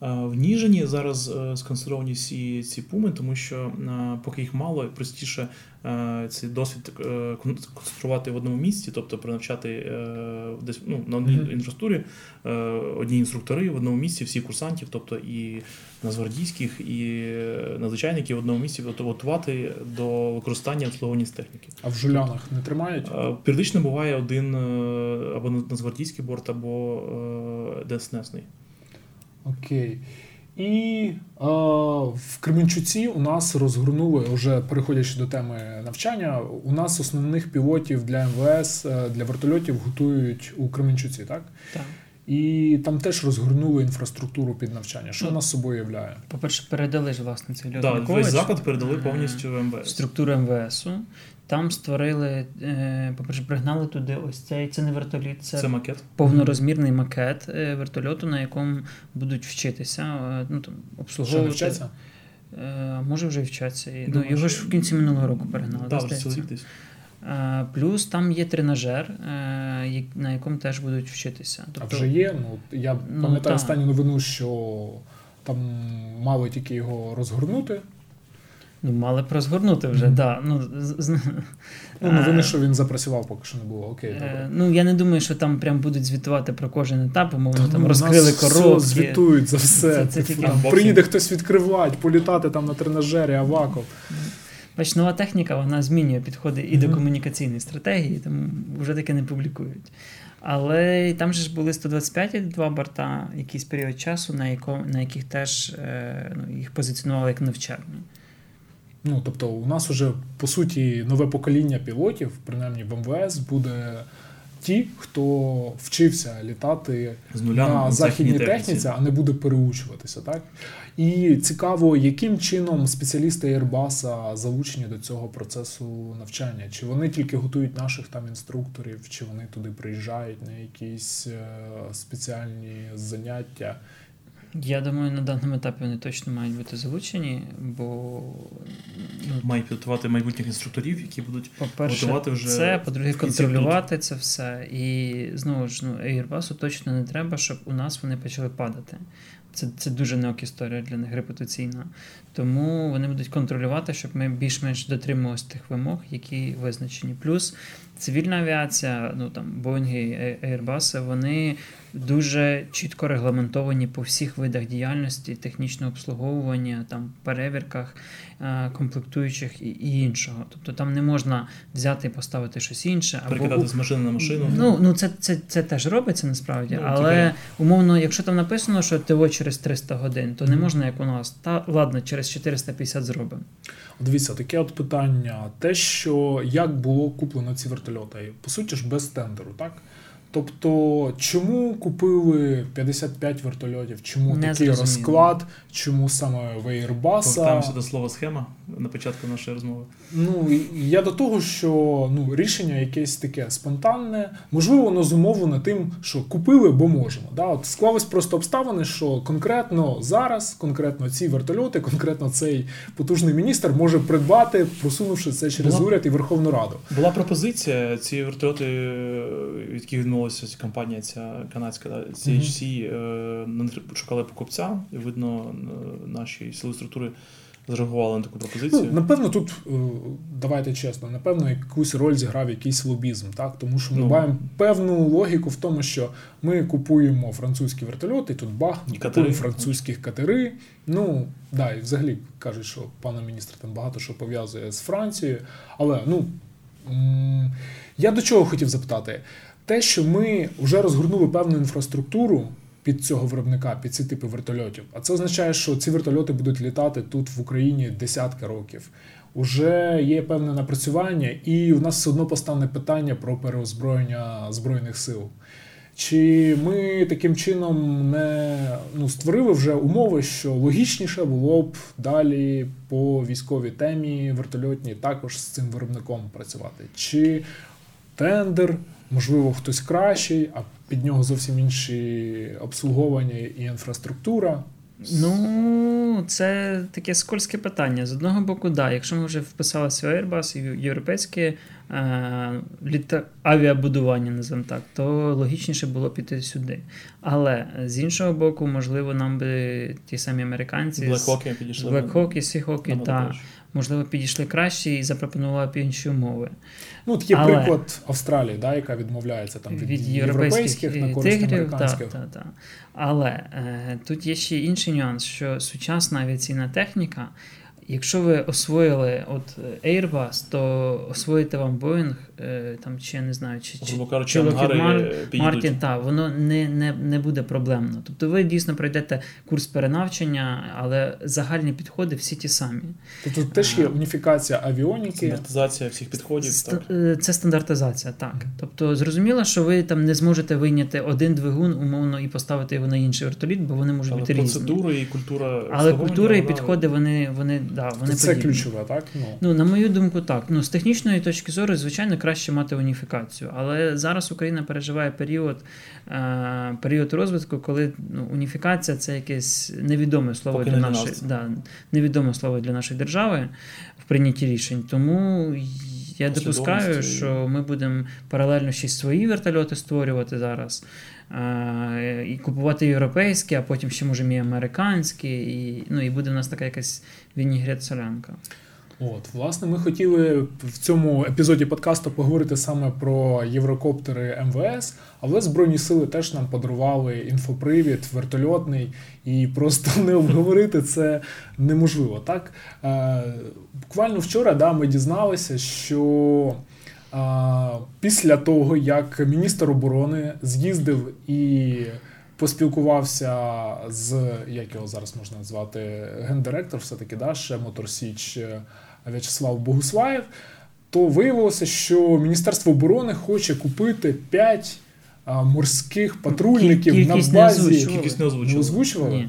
А, В Ніжині зараз е, сконцентровані всі ці пуми, тому що е, поки їх мало, простіше е, цей досвід е, концентрувати в одному місці, тобто принавчати е, десь ну, на одній інфраструктурі е, одні інструктори в одному місці, всі курсантів, тобто і нацгвардійських, і е, надзвичайників в одному місці готувати до використання обслуговування з техніки. А в жулянах не тримають? Е, Періодично буває один е, або нацгвардійський борт, або е, ДСНСний. Окей. І е, в Кременчуці у нас розгорнули, вже переходячи до теми навчання, у нас основних пілотів для МВС, е, для вертольотів готують у Кременчуці, так? Так. І там теж розгорнули інфраструктуру під навчання. Що Ну, вона з собою являє? По-перше, передали ж власне цей Да, льотний весь заклад Е, передали повністю в МВС. структуру МВСу. Там створили, е, по-перше, пригнали туди ось цей, це не вертоліт, це, Це макет. повнорозмірний макет е, вертольоту, на якому будуть вчитися, е, ну, там, Що вчаться? Може вже вчаться. І, ну, його що- ж в кінці минулого року перегнали. Да, Плюс там є тренажер, на якому теж будуть вчитися. А Тобто, вже є. Ну, я Ну, пам'ятаю так. останню новину, що там мали тільки його розгорнути. Ну, мали б розгорнути вже, да. Ну, з- з- Ну, новини, Е, що він запрацював, поки що не було. Окей, Е, добре. Ну, я не думаю, що там прям будуть звітувати про кожен етап, умовно, Та там ну, розкрили коробки. звітують за все. Це- це Типу, тільки там. Приїде хтось відкривати, політати там на тренажері, Аваков. Бач, нова техніка вона змінює підходи і до комунікаційної стратегії, тому вже таке не публікують. Але там же ж були 125 два борта, якийсь період часу, на, яко, на яких теж е, ну, їх позиціонували як навчальні. Ну, тобто, у нас вже по суті нове покоління пілотів, принаймні в МВС, буде ті, хто вчився літати З нуля на західній техніці. техніці, а не буде переучуватися, так? І цікаво, яким чином спеціалісти Airbus залучені до цього процесу навчання? Чи вони тільки готують наших там інструкторів, чи вони туди приїжджають на якісь е, спеціальні заняття? Я думаю, на даному етапі вони точно мають бути залучені, бо ну, має підготувати майбутніх інструкторів, які будуть По-перше, готувати вже це, по-друге, контролювати це все. І знову ж ну, Airbus точно не треба, щоб у нас вони почали падати. Це, це дуже неок історія для них репутаційна. Тому вони будуть контролювати, щоб ми більш-менш дотримувалися тих вимог, які визначені. Плюс цивільна авіація, ну там Боїнги, Airbus, вони дуже чітко регламентовані по всіх видах діяльності, технічного обслуговування, там перевірках е, комплектуючих і, іншого. Тобто там не можна взяти і поставити щось інше. або перекидати з машини на машину. Ну, ну це, це, це теж робиться насправді, Ну, але тільки- умовно, якщо там написано, що ТО через 300 годин, то не можна, як у нас. Та ладно, через 450 зробимо. Дивіться, таке от питання: те, що як було куплено ці вертольоти, по суті ж без тендеру, так? Тобто, чому купили 55 вертольотів? Чому Не такий зрозуміло. розклад? Чому саме в Airbus? Повертаємося до слова схема на початку нашої розмови. Ну я до того, що ну рішення якесь таке спонтанне, можливо, воно зумовлено тим, що купили, бо можемо. Да? От склались просто обставини, що конкретно зараз, конкретно ці вертольоти, конкретно цей потужний міністр може придбати, просунувши це через Була- уряд і Верховну Раду. Була пропозиція ці вертольоти, е, від яких відмовилася ця компанія, ця канадська да, CHC, е, на шукали покупця, і видно, е, наші сили структури зреагували на таку пропозицію. Ну, напевно, тут е, давайте чесно, напевно, якусь роль зіграв якийсь лобізм, так тому що ми Ну. маємо певну логіку в тому, що ми купуємо французькі вертольоти, тут бах, ми І катери. купуємо французьких катери. Ну да, і взагалі кажуть, що пана міністр там багато що пов'язує з Францією. Але ну я до чого хотів запитати? Те, що ми вже розгорнули певну інфраструктуру під цього виробника, під ці типи вертольотів. А це означає, що ці вертольоти будуть літати тут в Україні десятки років. Уже є певне напрацювання, і у нас все одно постане питання про переозброєння збройних сил. Чи ми таким чином не ну, створили вже умови, що логічніше було б далі по військовій темі вертольотній також з цим виробником працювати? Чи тендер, можливо, хтось кращий, а під нього зовсім інші обслуговування і інфраструктура? Ну, це таке скользке питання. З одного боку, да, якщо ми вже вписалися в Airbus і в європейське літа... авіабудування, називаємо так, то логічніше було піти сюди. Але з іншого боку, можливо, нам би ті самі американці Блекхоки підійшли. Black і та, можливо, підійшли краще і запропонували б інші умови. Ну, є Але- приклад Австралії, да, яка відмовляється там від, від європейських, європейських на користь тигрів. американських. Та, та, та. Але е, тут є ще інший нюанс, що сучасна авіаційна техніка, якщо ви освоїли от е, Airbus, то освоїти вам Boeing, е, там, чи я не знаю, чи, чи, чи. Мартін, так, воно не, не, не буде проблемно. Тобто ви дійсно пройдете курс перенавчення, але загальні підходи всі ті самі. Тобто теж є уніфікація авіоніки. Стандартизація всіх підходів. Ст- Так. е, Це стандартизація, так. Тобто зрозуміло, що ви там не зможете вийняти один двигун умовно і поставити його на інший вертоліт, бо вони можуть Але бути різні. процедури і культура. Але культура і підходи, вони, вони, да, вони це подібні. ключове, так? Ну. Ну, на мою думку, так. Ну, з технічної точки зору, звичайно, краще мати уніфікацію. Але зараз Україна переживає період, е, період розвитку, коли ну, уніфікація це якесь невідоме слово Поки для не нашої нас. да, невідоме слово для нашої держави в прийнятті рішень. Тому я допускаю, що ми будемо паралельно ще свої вертольоти створювати зараз. е, І купувати європейські, а потім ще можемо і американські, і, ну, і буде в нас така якась вінігрет солянка. От, власне, ми хотіли в цьому епізоді подкасту поговорити саме про єврокоптери МВС, але Збройні сили теж нам подарували інфопривід, вертольотний, і просто (laughs) не обговорити це неможливо. Так? Е, буквально вчора да, ми дізналися, що е, після того, як міністр оборони з'їздив і поспілкувався з як його зараз можна назвати гендиректор, все-таки да, ще Моторсіч е, В'ячеслав Богуслаєв, то виявилося, що Міністерство оборони хоче купити 5 морських патрульників Кіль- на кількість не базі. озвучували. Кількість не Не озвучували? Ні.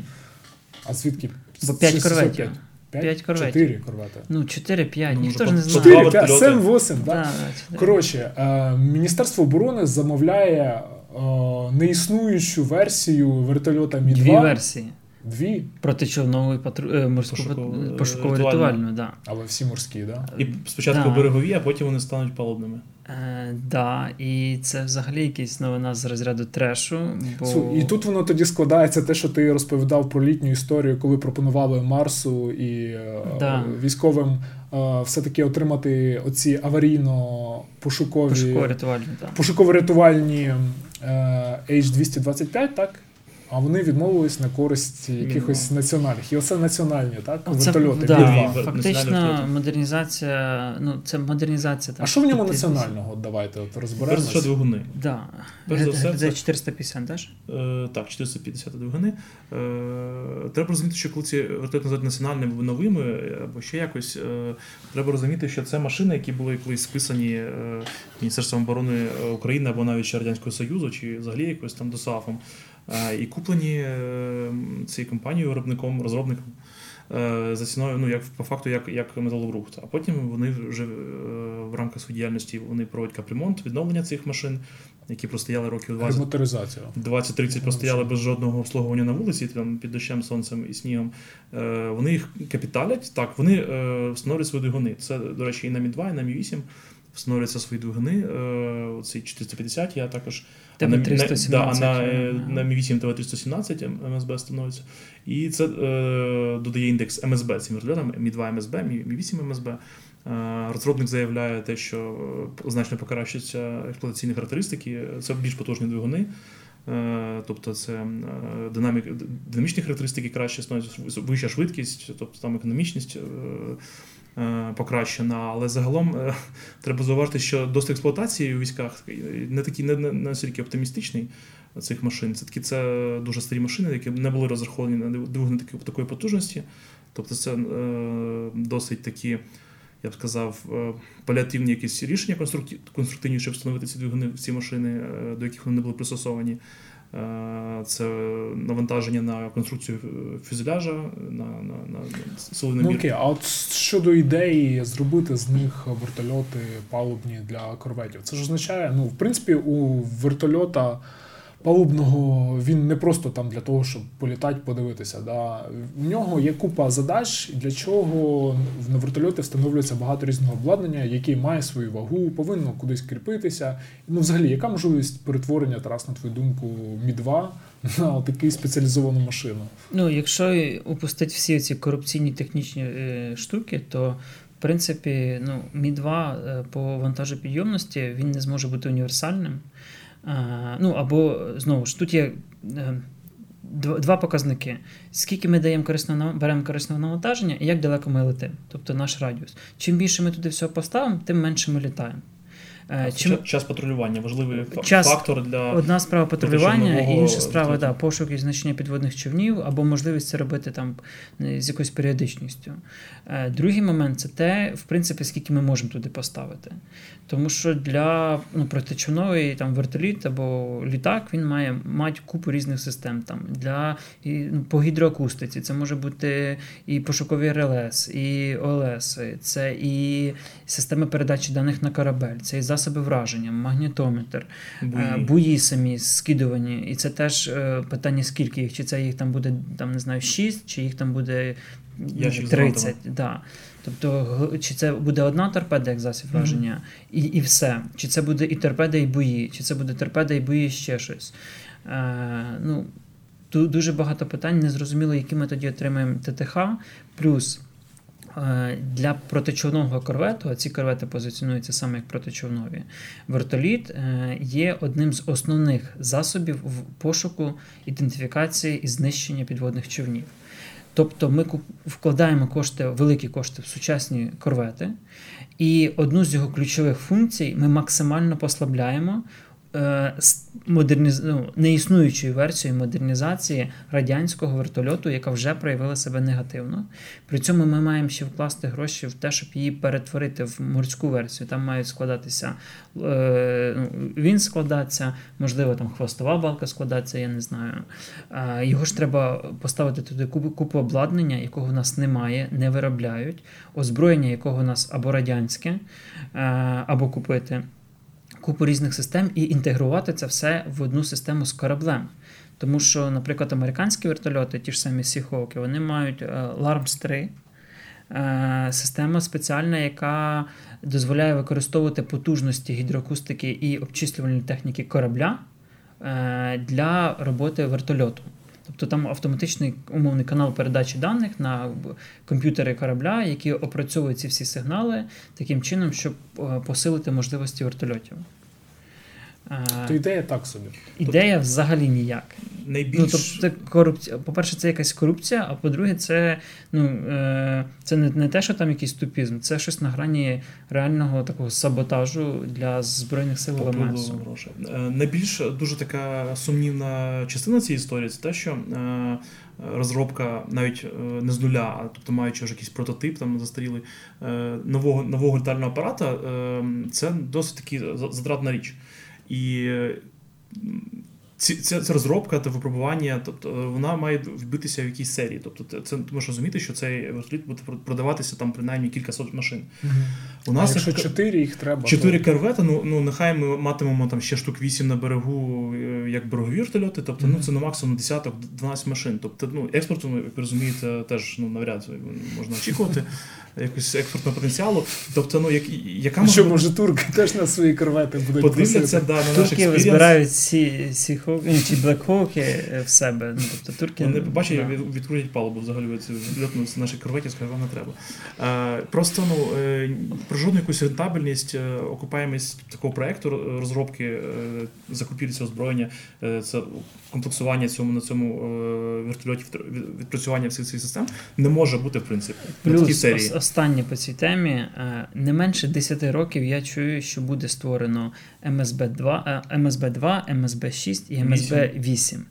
А звідки? Бо п'ять 605? корветів. П'ять? П'ять корветів. Чотири корвети. Ну, 4-5, Ну, ніхто ж не знає. 4, 5, 7, 8, так? Да, да. Коротше, е, Міністерство оборони замовляє е, неіснуючу версію вертольота Мі-2. Дві версії. Дві, Протичовнову патру... е, морську Пошукову, е, пошукову рятувальну. рятувальну, да. але всі морські, да? І спочатку Да. берегові, а потім вони стануть палубними. Е, да, і це взагалі якась новина з розряду трешу. Бо... Су- І тут воно тоді складається те, що ти розповідав про літню історію, коли пропонували Марсу і е, Да. військовим е, все-таки отримати оці аварійно-пошукові пошуково рятувальну, так. пошуково-рятувальні е, H225, так? А вони відмовились на користь якихось національних. І оце національні, так? Оце, Вертольоти. да, Мі-2. Мі-2. фактично Національний модернізація, ну це модернізація. Там, А що в ньому національного? От Давайте от Перш за розберемося. все, двигуни. Да. Перш за все, це- 450, теж? Е, так, 450 двигуни. Е, треба розуміти, що коли ці вертольоти називають національними або новими, або ще якось, е, треба розуміти, що це машини, які були колись списані е, Міністерством оборони України або навіть ще Радянського Союзу, чи взагалі якось там ДОСАФом, е, і куплені е, цією компанією, виробником, розробником. е, За ціною, ну як по факту, як, як металобрухт. А потім вони вже е, в рамках своєї діяльності вони проводять капремонт, відновлення цих машин, які простояли років 20 Ремоторизація. 20-30 простояли без жодного обслуговування на вулиці, там під дощем, сонцем і снігом. Вони їх капіталять. Так, вони встановлюють свої двигуни. Це, до речі, і на Мі-2, і на Мі-8 встановлюються свої двигуни. Е, оці 450, я також. а на, ТВ на, да, на, е, на Мі-8 ТВ-317 МСБ становиться. І це е, додає індекс МСБ цим вертольотам, Мі-2 МСБ, Мі-8 МСБ. Е, Розробник заявляє те, що значно покращаться експлуатаційні характеристики. Це більш потужні двигуни. Е, Тобто це е, динамік, динамічні характеристики краще становиться, вища швидкість, тобто там економічність покращена. Але загалом е, (laughs) треба зауважити, що досвід експлуатації у військах не такий не, настільки оптимістичний цих машин. Це такі це дуже старі машини, які не були розраховані на двигуни такої, потужності. Тобто це е, досить такі. Я б сказав, е, паліативні якісь рішення конструктив- конструктивні, щоб встановити ці двигуни в ці машини, е, до яких вони не були пристосовані. Е, Це навантаження на конструкцію фюзеляжа, на, на, на силовий Ну окей, а от щодо ідеї зробити з них вертольоти палубні для корветів, це ж означає, ну, в принципі, у вертольота палубного він не просто там для того, щоб політати, подивитися. Да? В нього є купа задач, для чого на вертольоти встановлюється багато різного обладнання, яке має свою вагу, повинно кудись кріпитися. Ну, взагалі, яка можливість перетворення, Тарас, на твою думку, Мі-2 на таку спеціалізовану машину? Ну, якщо упустити всі ці корупційні технічні е, штуки, то в принципі, ну, Мі-2 е, по вантажопідйомності він не зможе бути універсальним. Ну, або знову ж тут є. е, Два два показники: скільки ми даємо корисного беремо корисного навантаження і як далеко ми летимо, тобто наш радіус. Чим більше ми туди всього поставимо, тим менше ми літаємо. Е, Чим... Час патрулювання важливий Час- фактор для Одна справа патрулювання, інша справа да, пошук і значення підводних човнів, або можливість це робити там е, з якоюсь періодичністю. Е, Другий момент це те, в принципі, скільки ми можемо туди поставити. Тому що для ну, протичовновий там вертоліт або літак він має мати купу різних систем. Там для і, ну, по гідроакустиці це може бути і пошукові РЛС, і ОЛС, це і системи передачі даних на корабель, це і засоби враження, магнітометр. Буї. Е, Буї самі скидувані, і це теж е, питання, скільки їх, чи це їх там буде там, не знаю, 6, чи їх там буде ну, 30. Да. Тобто, чи це буде одна торпеда, як засіб враження, і, і все. Чи це буде і торпеда, і бої, чи це буде торпеда, і бої, і ще щось. Е, ну, тут дуже багато питань, незрозуміло, які ми тоді отримаємо ТТХ. Плюс для протичовного корвету, а ці корвети позиціонуються саме як протичовнові, вертоліт е, є одним з основних засобів в пошуку, ідентифікації і знищення підводних човнів. Тобто ми вкладаємо кошти, великі кошти в сучасні корвети, і одну з його ключових функцій ми максимально послабляємо е, з модерниз... ну, неіснуючою версією модернізації радянського вертольоту, яка вже проявила себе негативно. При цьому ми маємо ще вкласти гроші в те, щоб її перетворити в морську версію. Там мають складатися е, ну, він складатися, можливо, там хвостова балка складатися, я не знаю. Е, його ж треба поставити туди купу, купу обладнання, якого в нас немає, не виробляють, озброєння, якого у нас або радянське, е, або купити. Купу різних систем і інтегрувати це все в одну систему з кораблем. Тому що, наприклад, американські вертольоти, ті ж самі Сіхоки, вони мають LARMS 3. Е, система спеціальна, яка дозволяє використовувати потужності гідроакустики і обчислювальної техніки корабля е, для роботи вертольоту. Тобто там автоматичний умовний канал передачі даних на комп'ютери корабля, які опрацьовують ці всі сигнали таким чином, щоб е, посилити можливості вертольотів. То ідея так собі. Ідея взагалі ніяк. Найбільш... Ну, тобто, це корупція. По-перше, це якась корупція, а по-друге, це ну, е, це не, не те, що там якийсь тупізм, це щось на грані реального такого саботажу для Збройних сил ВМС. Е, найбільш дуже така сумнівна частина цієї історії це те, що. Е, Розробка навіть е, не з нуля, а тобто маючи вже якийсь прототип, там застарілий е, нового нового літального апарата, е, це досить таки затратна річ. І ці, ця, ця розробка та випробування, тобто вона має вбитися в якійсь серії. Тобто, це ти можеш розуміти, що цей вертоліт буде продаватися там принаймні кілька сот машин. Угу. У нас а якщо чотири їх треба. Чотири то... корвети, ну ну нехай ми матимемо там ще штук вісім на берегу, е, як берегові вертольоти, тобто угу. ну це на максимум десяток, 12 машин. Тобто, ну експорту, як ви розумієте, теж ну навряд можна очікувати (laughs) якогось експортного потенціалу. Тобто, ну як яка може... що може турки теж на свої корвети будуть подивляться да, на наш Турки збирають ці ці чи блекхоки в себе. Ну тобто турки вони побачать, да. відкрутять палубу взагалі льотну з наших корветів, скажуть, вам не треба. Е, просто ну е, про жодну якусь рентабельність, е, окупаємість такого проекту розробки закупівлі цього озброєння, це комплексування цьому на цьому вертольоті, відпрацювання всіх цих систем не може бути в принципі. Плюс серії. останнє по цій темі не менше 10 років я чую, що буде створено МСБ 2, МСБ 2, МСБ 6 і МСБ 8.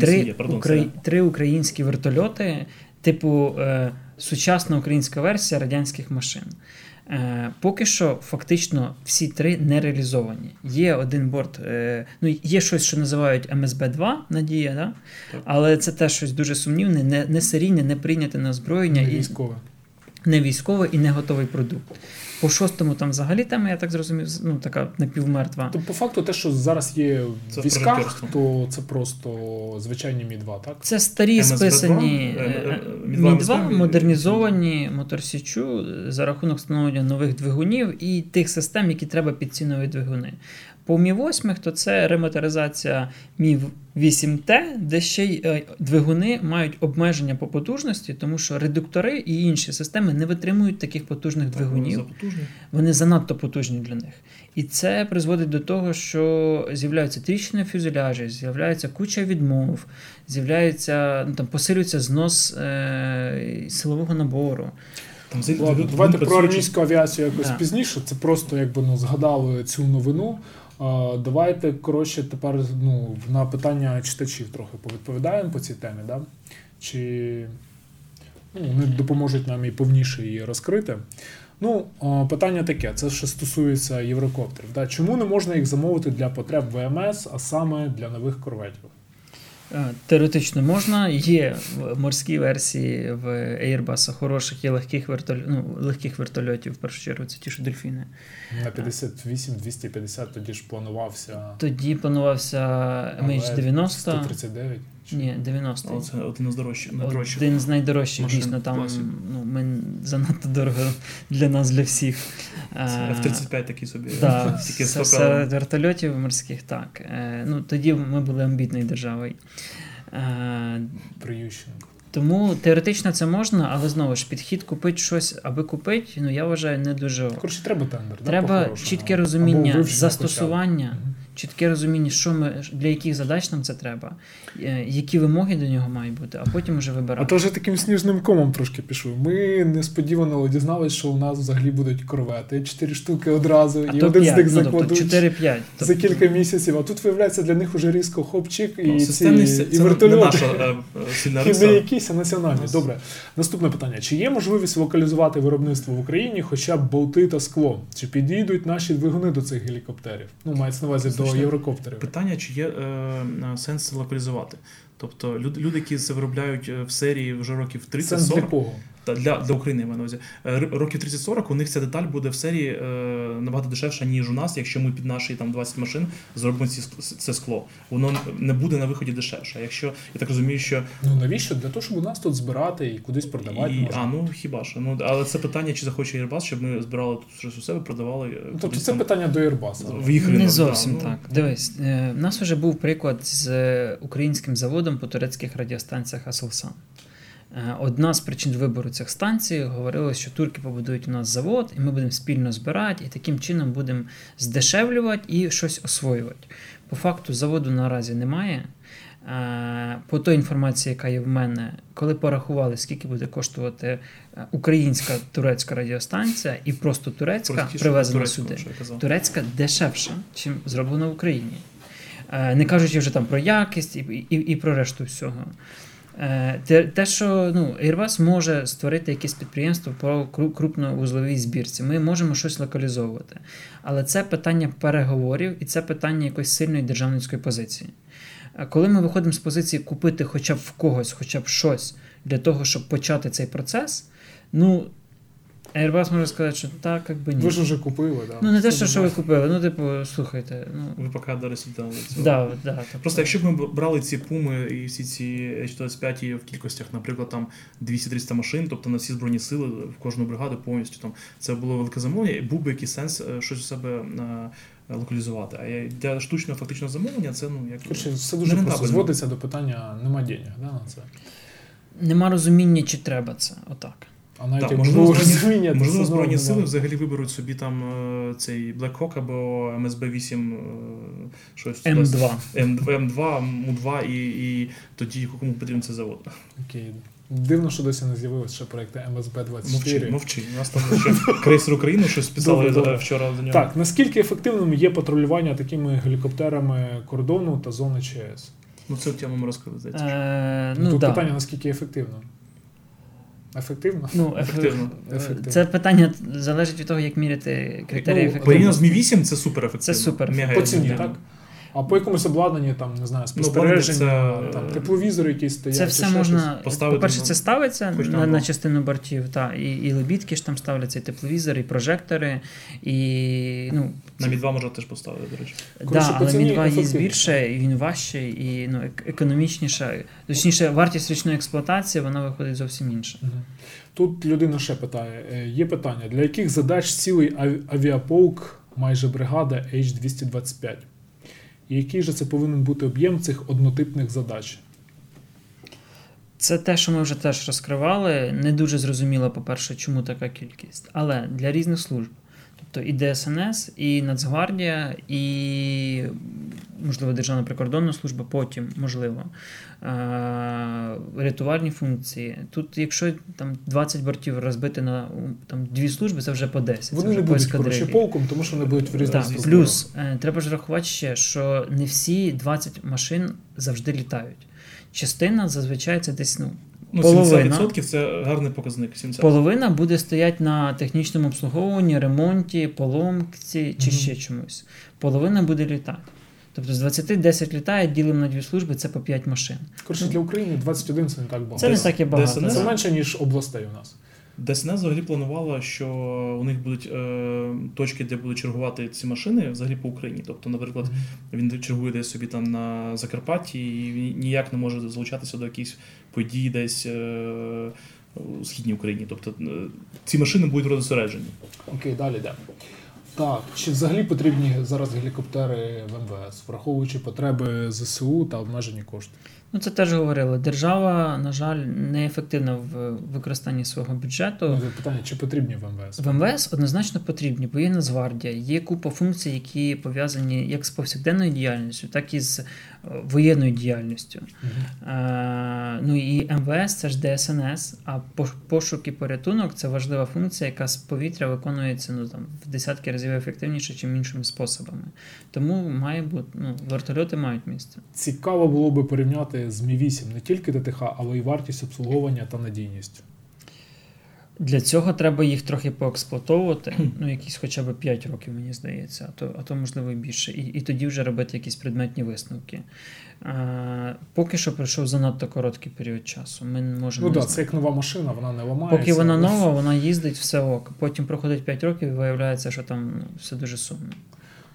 Три, Украї... Три українські вертольоти, типу сучасна українська версія радянських машин. Е, Поки що фактично всі три не реалізовані. Є один борт, е, ну є щось, що називають МСБ-2, Надія, да? але це теж щось дуже сумнівне, не не серійне, не прийняте на озброєння. Не військове. Не військове і не готовий продукт. По шостому там взагалі тема, я так зрозумів, ну така напівмертва. То по факту, те, що зараз є в військах, то це просто звичайні Мі-2, так? Це старі списані Мі-2, модернізовані моторсічу за рахунок встановлення нових двигунів і тих систем, які треба під ці нові двигуни. По Мі 8 то це ремоторизація Мі 8Т, де ще й е, двигуни мають обмеження по потужності, тому що редуктори і інші системи не витримують таких потужних так, двигунів. Вони, вони занадто потужні для них. І це призводить до того, що з'являються тріщини фюзеляжі, з'являється куча відмов, з'являється ну, там посилюється знос е- силового набору. Там Ладно, Давайте про армійську авіацію якось да. пізніше. Це просто якби ну згадали цю новину. Давайте коротше тепер ну, на питання читачів трохи повідповідаємо по цій темі. Да? Чи ну, вони допоможуть нам і повніше її розкрити. Ну, питання таке: це ще стосується єврокоптерів. Да? Чому не можна їх замовити для потреб ВМС, а саме для нових корветів? Е, теоретично можна, є морські версії в Airbus хороших і легких вертоль... ну, легких вертольотів, в першу чергу, це ті, що дельфіни. На 58-250 тоді ж планувався. Тоді планувався MH90. 139. Ні, 90 О, Це один з дорожчих. Один з найдорожчих, Машин дійсно. Там ну, ми занадто дорого для нас, для всіх. F-35 такий собі. Да, (laughs) серед вертольотів морських, так. Е, ну, Тоді ми були амбітною державою. Е, Приющенко. Тому теоретично це можна, але знову ж підхід купити щось, аби купити, ну я вважаю, не дуже. Коротше, треба тендер. Треба да, чітке розуміння застосування чітке розуміння, що ми для яких задач нам це треба, е, які вимоги до нього мають бути, а потім вже вибирати. А то вже таким сніжним комом трошки пішов. Ми несподівано дізналися, що у нас взагалі будуть корвети, чотири штуки одразу, а і один 5, з них ну, тобто закладуть тобто 4-5. за кілька місяців. А тут виявляється для них уже різко хопчик і ну, ці і вертольоти. Е, і не якісь, а національні. Добре. Наступне питання: чи є можливість локалізувати виробництво в Україні, хоча б болти та скло? Чи підійдуть наші двигуни до цих гелікоптерів? Ну, мається на увазі до єврокоптерів. Питання, чи є е, сенс локалізувати. Тобто люди, люди, які це виробляють е, в серії вже років 30-40, Сенс для та для, України я маю на увазі. Е, Років 30-40 у них ця деталь буде в серії е, набагато дешевша, ніж у нас, якщо ми під наші там 20 машин зробимо ці, це скло. Воно не буде на виході дешевше. Якщо я так розумію, що Ну навіщо? Для того, щоб у нас тут збирати і кудись продавати і, можна. а ну хіба що ну але це питання, чи захоче Airbus, щоб ми збирали тут щось у себе, продавали. е, Ну, тобто це там питання до Airbus. в їх ринок. Не да, зовсім ну, так. Дивись, е, в нас вже був приклад з українським заводом по турецьких радіостанціях Аселсан. Е, Одна з причин вибору цих станцій говорила, що турки побудують у нас завод, і ми будемо спільно збирати, і таким чином будемо здешевлювати і щось освоювати. По факту заводу наразі немає. Е, По той інформації, яка є в мене, коли порахували, скільки буде коштувати е, українська турецька радіостанція і просто турецька простіше привезена сюди, турецька дешевша, чим зроблена в Україні. Не кажучи вже там про якість і, і, і про решту всього. Е, Те, те, що ну, Airbus може створити якесь підприємство по кру- крупновузловій збірці, ми можемо щось локалізовувати. Але це питання переговорів і це питання якоїсь сильної державницької позиції. Коли ми виходимо з позиції купити хоча б в когось, хоча б щось для того, щоб почати цей процес, ну, Airbus може сказати, що так, як би ні. Ви ж вже купили, да. Ну, не те, що, що ви купили, ну, типу, слухайте, ну. Ви поки до цього. Да, да, тобто, Просто якщо б ми брали ці пуми і всі ці H25 в кількостях, наприклад, там 200-300 машин, тобто на всі збройні сили в кожну бригаду повністю там це було велике замовлення, і був би якийсь сенс е, щось у себе е, локалізувати. А для штучного фактичного замовлення це ну як Коротше, все дуже просто зводиться до питання нема денег да, на це. Нема розуміння, чи треба це. Отак. А навіть Так, як можливо, збройні- Можливо, збройні сили взагалі виберуть собі там е, цей Black Hawk або МСБ-8 е, щось. М2. М2, М2, Му-2 і, і тоді кому потрібен цей завод. Окей. Дивно, що досі не з'явилось ще проекти МСБ-24. мовчи. У нас там ще крейсер України щось писали Добре, добре. вчора до нього. Так, наскільки ефективним є патрулювання такими гелікоптерами кордону та зони ЧС? Ну цю тему ми розкрили, здається. Е, Ну, ну, Тут да. питання, наскільки ефективно? Ефективно? Ну, Ефективно. Ефективно. Це питання залежить від того, як міряти критерії Ну, ефективності. Порівняно з Mi 8 це супер ефективно. Це супер. Мега По ціні, так? А по якомусь обладнанні, там, не знаю, Ну, спостереження, це, там, тепловізори якісь стоять. Це все можна. щось? Поставити По-перше, на- це ставиться на, на частину бортів, та, і, і лебідки ж там ставляться, і тепловізори, і прожектори, і ну, На Мі 2 можна теж поставити, до речі. Коротше, да, але ціні Мі 2 є більше, і він важчий, і ну, економічніше. Точніше, вартість річної експлуатації вона виходить зовсім інша. Тут людина ще питає: е, є питання, для яких задач цілий авіаполк, майже бригада H225? І який же це повинен бути об'єм цих однотипних задач? Це те, що ми вже теж розкривали. Не дуже зрозуміло, по-перше, чому така кількість. Але для різних служб. Тобто і ДСНС, і Нацгвардія, і, можливо, Державна прикордонна служба, потім, можливо, е- рятувальні функції. Тут, якщо там 20 бортів розбити на там, дві служби, це вже по 10. це Вони вже не будуть коротше полком, тому що вони будуть в різних Так, плюс е, треба ж рахувати ще, що не всі 20 машин завжди літають. Частина зазвичай це десь ну, Ну, Половина. 70% це гарний показник. 70%. половина буде стояти на технічному обслуговуванні, ремонті, поломці чи Мгм. ще чомусь. Половина буде літати. Тобто з 20 10 літає, ділимо на дві служби, це по 5 машин. Коротше, для України 21 це не так багато. Це не так і багато. ДСНС? Це менше, ніж областей у нас. ДСНС взагалі планувала, що у них будуть е, точки, де будуть чергувати ці машини взагалі по Україні. Тобто, наприклад, він чергує десь собі там на Закарпатті і ніяк не може залучатися до якихось подій десь е, у східній Україні. Тобто е, ці машини будуть розосереджені. Окей, далі йдемо. Так, чи взагалі потрібні зараз гелікоптери в МВС, враховуючи потреби ЗСУ та обмежені кошти? Ну це теж говорили. Держава, на жаль, неефективна в використанні свого бюджету. Ну, питання, чи потрібні в МВС? В МВС однозначно потрібні, бо є Нацгвардія, є купа функцій, які пов'язані як з повсякденною діяльністю, так і з е, воєнною діяльністю. Мгм. Е, ну і МВС це ж ДСНС, а пошук і порятунок це важлива функція, яка з повітря виконується ну, там, в десятки разів ефективніше, ніж іншими способами. Тому має бути, ну, вертольоти мають місце. Цікаво було би порівняти з Мі 8 не тільки ТТХ, але й вартість обслуговування та надійність. Для цього треба їх трохи поексплуатовувати, ну якісь хоча б 5 років, мені здається, а то, а то можливо і більше. І, і тоді вже робити якісь предметні висновки. А, поки що пройшов занадто короткий період часу. Ми можемо. Ну так, знати. це як нова машина, вона не ламається. Поки вона нова, вона їздить все ок. Потім проходить 5 років і виявляється, що там ну, все дуже сумно.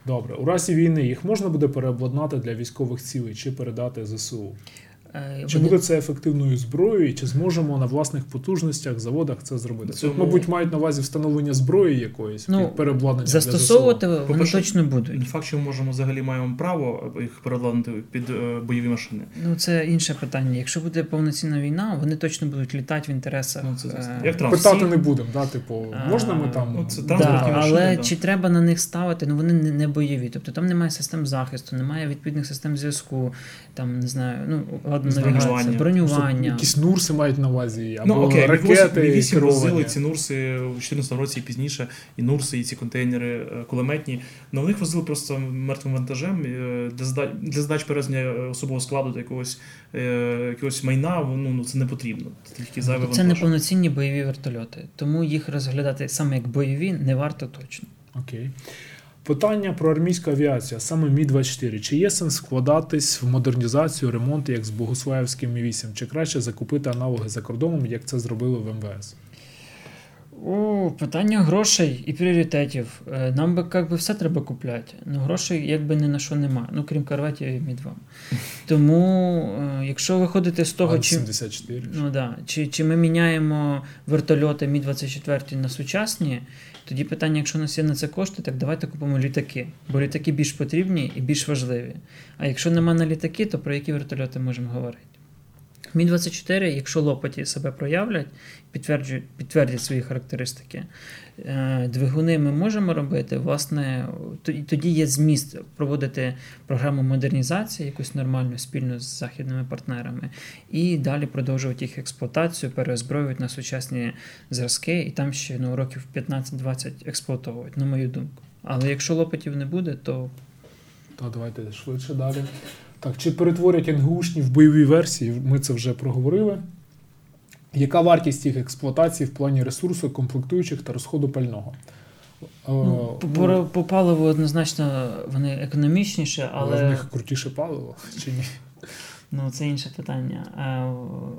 Добре, у разі війни їх можна буде переобладнати для військових цілей чи передати ЗСУ? Е, Чи вони- буде це ефективною зброєю, і чи зможемо на власних потужностях, заводах це зробити? Цьому- Тут, мабуть, мають на увазі встановлення зброї якоїсь, Ну, переобладнання Застосовувати для вони точно будуть. Не факт, що ми можемо взагалі маємо право їх переладнати під е, бойові машини. Ну, це інше питання. Якщо буде повноцінна війна, вони точно будуть літати в інтересах. Ну, це е, Як транс. Питати не будемо, да? типу, А, можна ми там. ну, це Да, машини, але да. чи треба на них ставити? Ну вони не, не бойові. Тобто там немає систем захисту, немає відповідних систем зв'язку, там не знаю, ну навігація, бронювання. Якісь нурси мають на увазі, або Ну окей, ракети 8 возили ці нурси в 2014 році і пізніше, і нурси, і ці контейнери е, кулеметні. На них возили просто мертвим вантажем е, для здач для здач перевезення е, особового складу до якогось якогось майна. Ну, ну це не потрібно. Це тільки зайвий Це не повноцінні бойові вертольоти, тому їх розглядати саме як бойові не варто точно. Окей. Питання про армійську авіацію, саме Мі-24. Чи є сенс вкладатись в модернізацію, ремонт, як з Богославським Мі-8? Чи краще закупити аналоги за кордоном, як це зробили в МВС? О, питання грошей і пріоритетів. Е, Нам би як би все треба купляти. Ну грошей якби ні на що немає. Ну крім корветів і Мі 2. (laughs) Тому, е, якщо виходити з того, чи, ну, да, чи, чи ми міняємо вертольоти Мі 24 на сучасні, тоді питання, якщо у нас є на це кошти, так давайте купимо літаки. Бо літаки більш потрібні і більш важливі. А якщо нема на літаки, то про які вертольоти можемо говорити? Мі 24, якщо лопаті себе проявлять, підтверджують, підтвердять свої характеристики, е, двигуни ми можемо робити. Власне, тоді є зміст проводити програму модернізації, якусь нормальну спільно з західними партнерами, і далі продовжувати їх експлуатацію, переозброювати на сучасні зразки, і там ще ну, років 15-20 експлуатовують, на мою думку. Але якщо лопатів не буде, то То давайте швидше далі. Так, чи перетворять НГУшні в бойові версії? Ми це вже проговорили. Яка вартість їх експлуатації в плані ресурсу, комплектуючих та розходу пального? Е, ну, по, ну, по, по паливу однозначно вони економічніші, але в них крутіше паливо (laughs) чи ні? Ну, це інше питання. Е,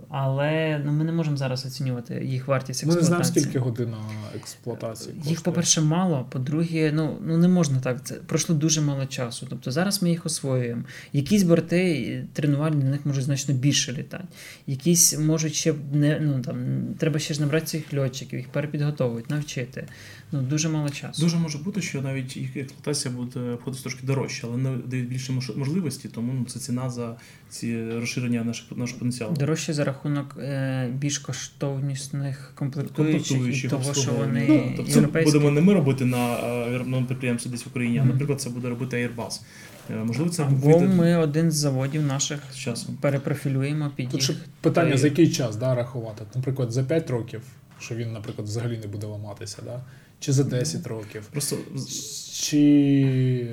Але ну, ми не можемо зараз оцінювати їх вартість Ми не знаємо, скільки годин експлуатації. Їх, по-перше, мало, по-друге, ну, ну не можна так. Це пройшло дуже мало часу. Тобто зараз ми їх освоюємо. Якісь борти тренувальні на них можуть значно більше літати. Якісь можуть ще не ну там треба ще ж набрати цих льотчиків, їх перепідготовувати, навчити. Ну дуже мало часу. Дуже може бути, що навіть їх експлуатація буде обходитися трошки дорожче, але не дають більше можливості, тому ну, це ціна за ці розширення нашого, нашого потенціалу. Дорожче за рахунок е, більш коштовнісних комплектуючих і того, що вони Ну, тобто це європейські. будемо не ми робити на е, виробному підприємстві десь в Україні, а наприклад, це буде робити Airbus. Е, Можливо, це Або вийде ми один з заводів наших часом. перепрофілюємо під Тут їх. ще питання, Та за який час да, рахувати. Наприклад, за 5 років, що він, наприклад, взагалі не буде ламатися, да? Чи за 10 років. Просто Чи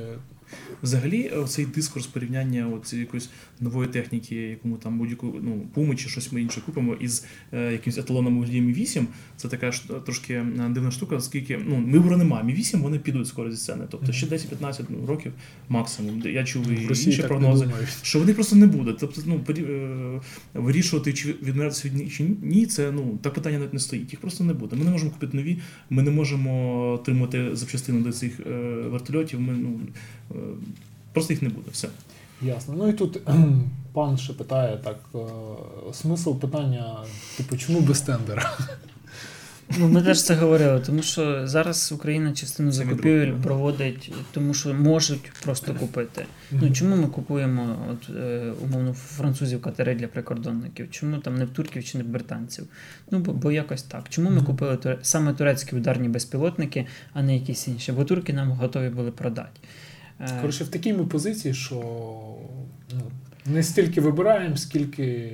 взагалі цей дискурс порівняння от якоїсь нової техніки, яку ми там будь-яку ну, пуми чи щось ми інше купимо із е, якимось еталоном у Мі 8, це така ж трошки е, дивна штука, оскільки ну, вибору немає. Мі 8 вони підуть скоро зі сцени. Тобто ще 10-15 ну, років максимум. Я чув і Росії інші прогнози. Що вони просто не будуть. Тобто, ну е, вирішувати, чи відмовлятися від них чи ні, це ну так питання навіть не стоїть. Їх просто не буде. Ми не можемо купити нові, ми не можемо отримати запчастини до цих е, вертольотів. Ми ну просто їх не буде. Все. Ясно. Ну і тут (clears throat) пан ще питає так: е, смисл питання, типу, чому без тендера? Ну, ми теж це говорили, тому що зараз Україна частину закупівель проводить, тому що можуть просто купити. Ну чому ми купуємо от, е, умовно французів катери для прикордонників? Чому там не в турків чи не в британців? Ну бо, бо якось так. Чому ми купили туре- саме турецькі ударні безпілотники, а не якісь інші? Бо турки нам готові були продати. Е, Коротше, в такій ми позиції, що ну, не стільки вибираємо, скільки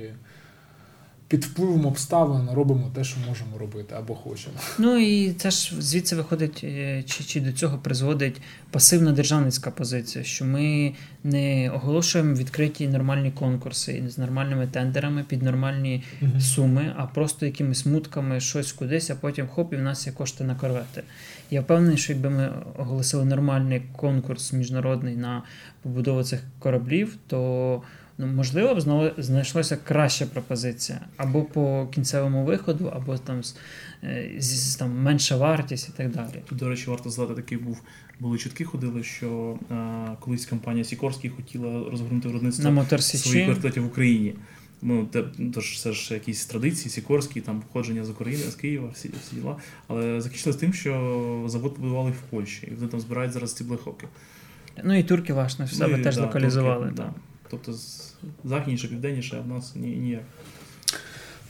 під впливом обставин робимо те, що можемо робити або хочемо. Ну і це ж звідси виходить, е, чи, чи до цього призводить пасивна державницька позиція, що ми не оголошуємо відкриті нормальні конкурси з нормальними тендерами під нормальні суми, а просто якимись мутками щось кудись, а потім хоп, і в нас є кошти на корвети. Я впевнений, що якби ми оголосили нормальний конкурс міжнародний на побудову цих кораблів, то ну, можливо б знову знайшлася краща пропозиція або по кінцевому виходу, або там з, е, з, з там менша вартість і так далі. Тут, до речі, варто згадати, такий був. Були чутки ходили, що е, колись компанія Сікорський хотіла розгорнути виробництво своїх вертольотів в Україні. Ну, те, тож це ж якісь традиції, Сікорський, там походження з України, з Києва, всі, всі діла. Але закінчилось тим, що завод побудували в Польщі, і вони там збирають зараз ці блекхоки. Ну і турки власне в себе Ну, і, теж да, локалізували. турки, да. Тобто з- західніше, південніше, а в нас ні, ніяк.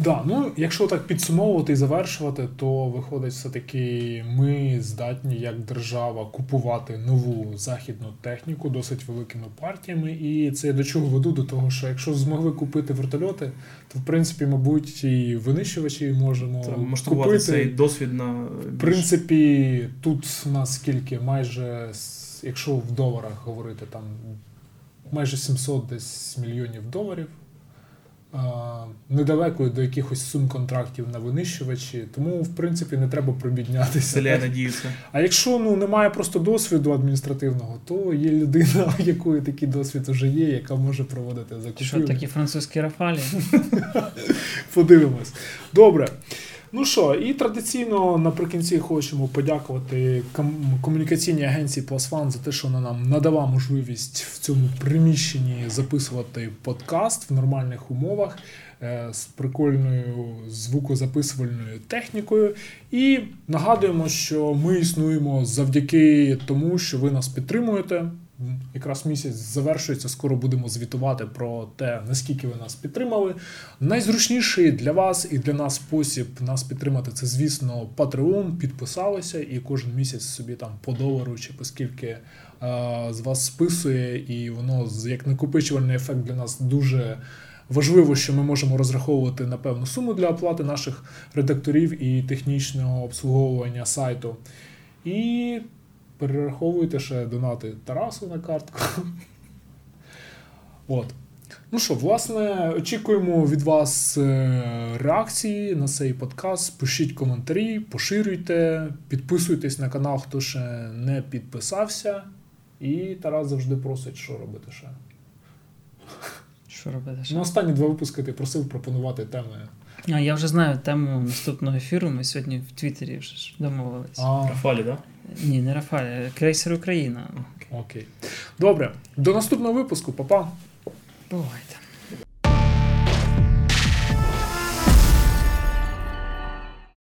Да, ну якщо так підсумовувати і завершувати, то виходить все-таки ми здатні як держава купувати нову західну техніку досить великими партіями. І це я до чого веду? До того, що якщо змогли купити вертольоти, то в принципі, мабуть, і винищувачі можемо Треба купити. цей досвід на В принципі, тут у нас скільки майже, якщо в доларах говорити, там майже 700 десь мільйонів доларів. Недалеко до якихось сум контрактів на винищувачі, тому в принципі не треба прибіднятися. селяє надіються. А якщо ну немає просто досвіду адміністративного, то є людина, у (laughs) якої такий досвід вже є, яка може проводити Що такі французькі рафалі? (laughs) Подивимось. Добре. Ну що, і традиційно наприкінці хочемо подякувати ком- комунікаційній агенції Пласфан за те, що вона нам надала можливість в цьому приміщенні записувати подкаст в нормальних умовах е, з прикольною звукозаписувальною технікою. І нагадуємо, що ми існуємо завдяки тому, що ви нас підтримуєте. Якраз місяць завершується, скоро будемо звітувати про те, наскільки ви нас підтримали. Найзручніший для вас і для нас спосіб нас підтримати це, звісно, Patreon. Підписалися і кожен місяць собі там по долару чи по скільки е, з вас списує, і воно як накопичувальний ефект для нас дуже. Важливо, що ми можемо розраховувати на певну суму для оплати наших редакторів і технічного обслуговування сайту. І перераховуйте ще донати Тарасу на картку. От. Ну що, власне, очікуємо від вас е, реакції на цей подкаст. Пишіть коментарі, поширюйте, підписуйтесь на канал, хто ще не підписався. І Тарас завжди просить, що робити ще. Що робити? ще? На останні два випуски ти просив пропонувати теми. А я вже знаю тему наступного ефіру. Ми сьогодні в Твіттері вже ж домовились. А, Рафалі, так? Ні, не Рафаль, крейсер Україна. окей. Добре. До наступного випуску, Па-па. Бувайте.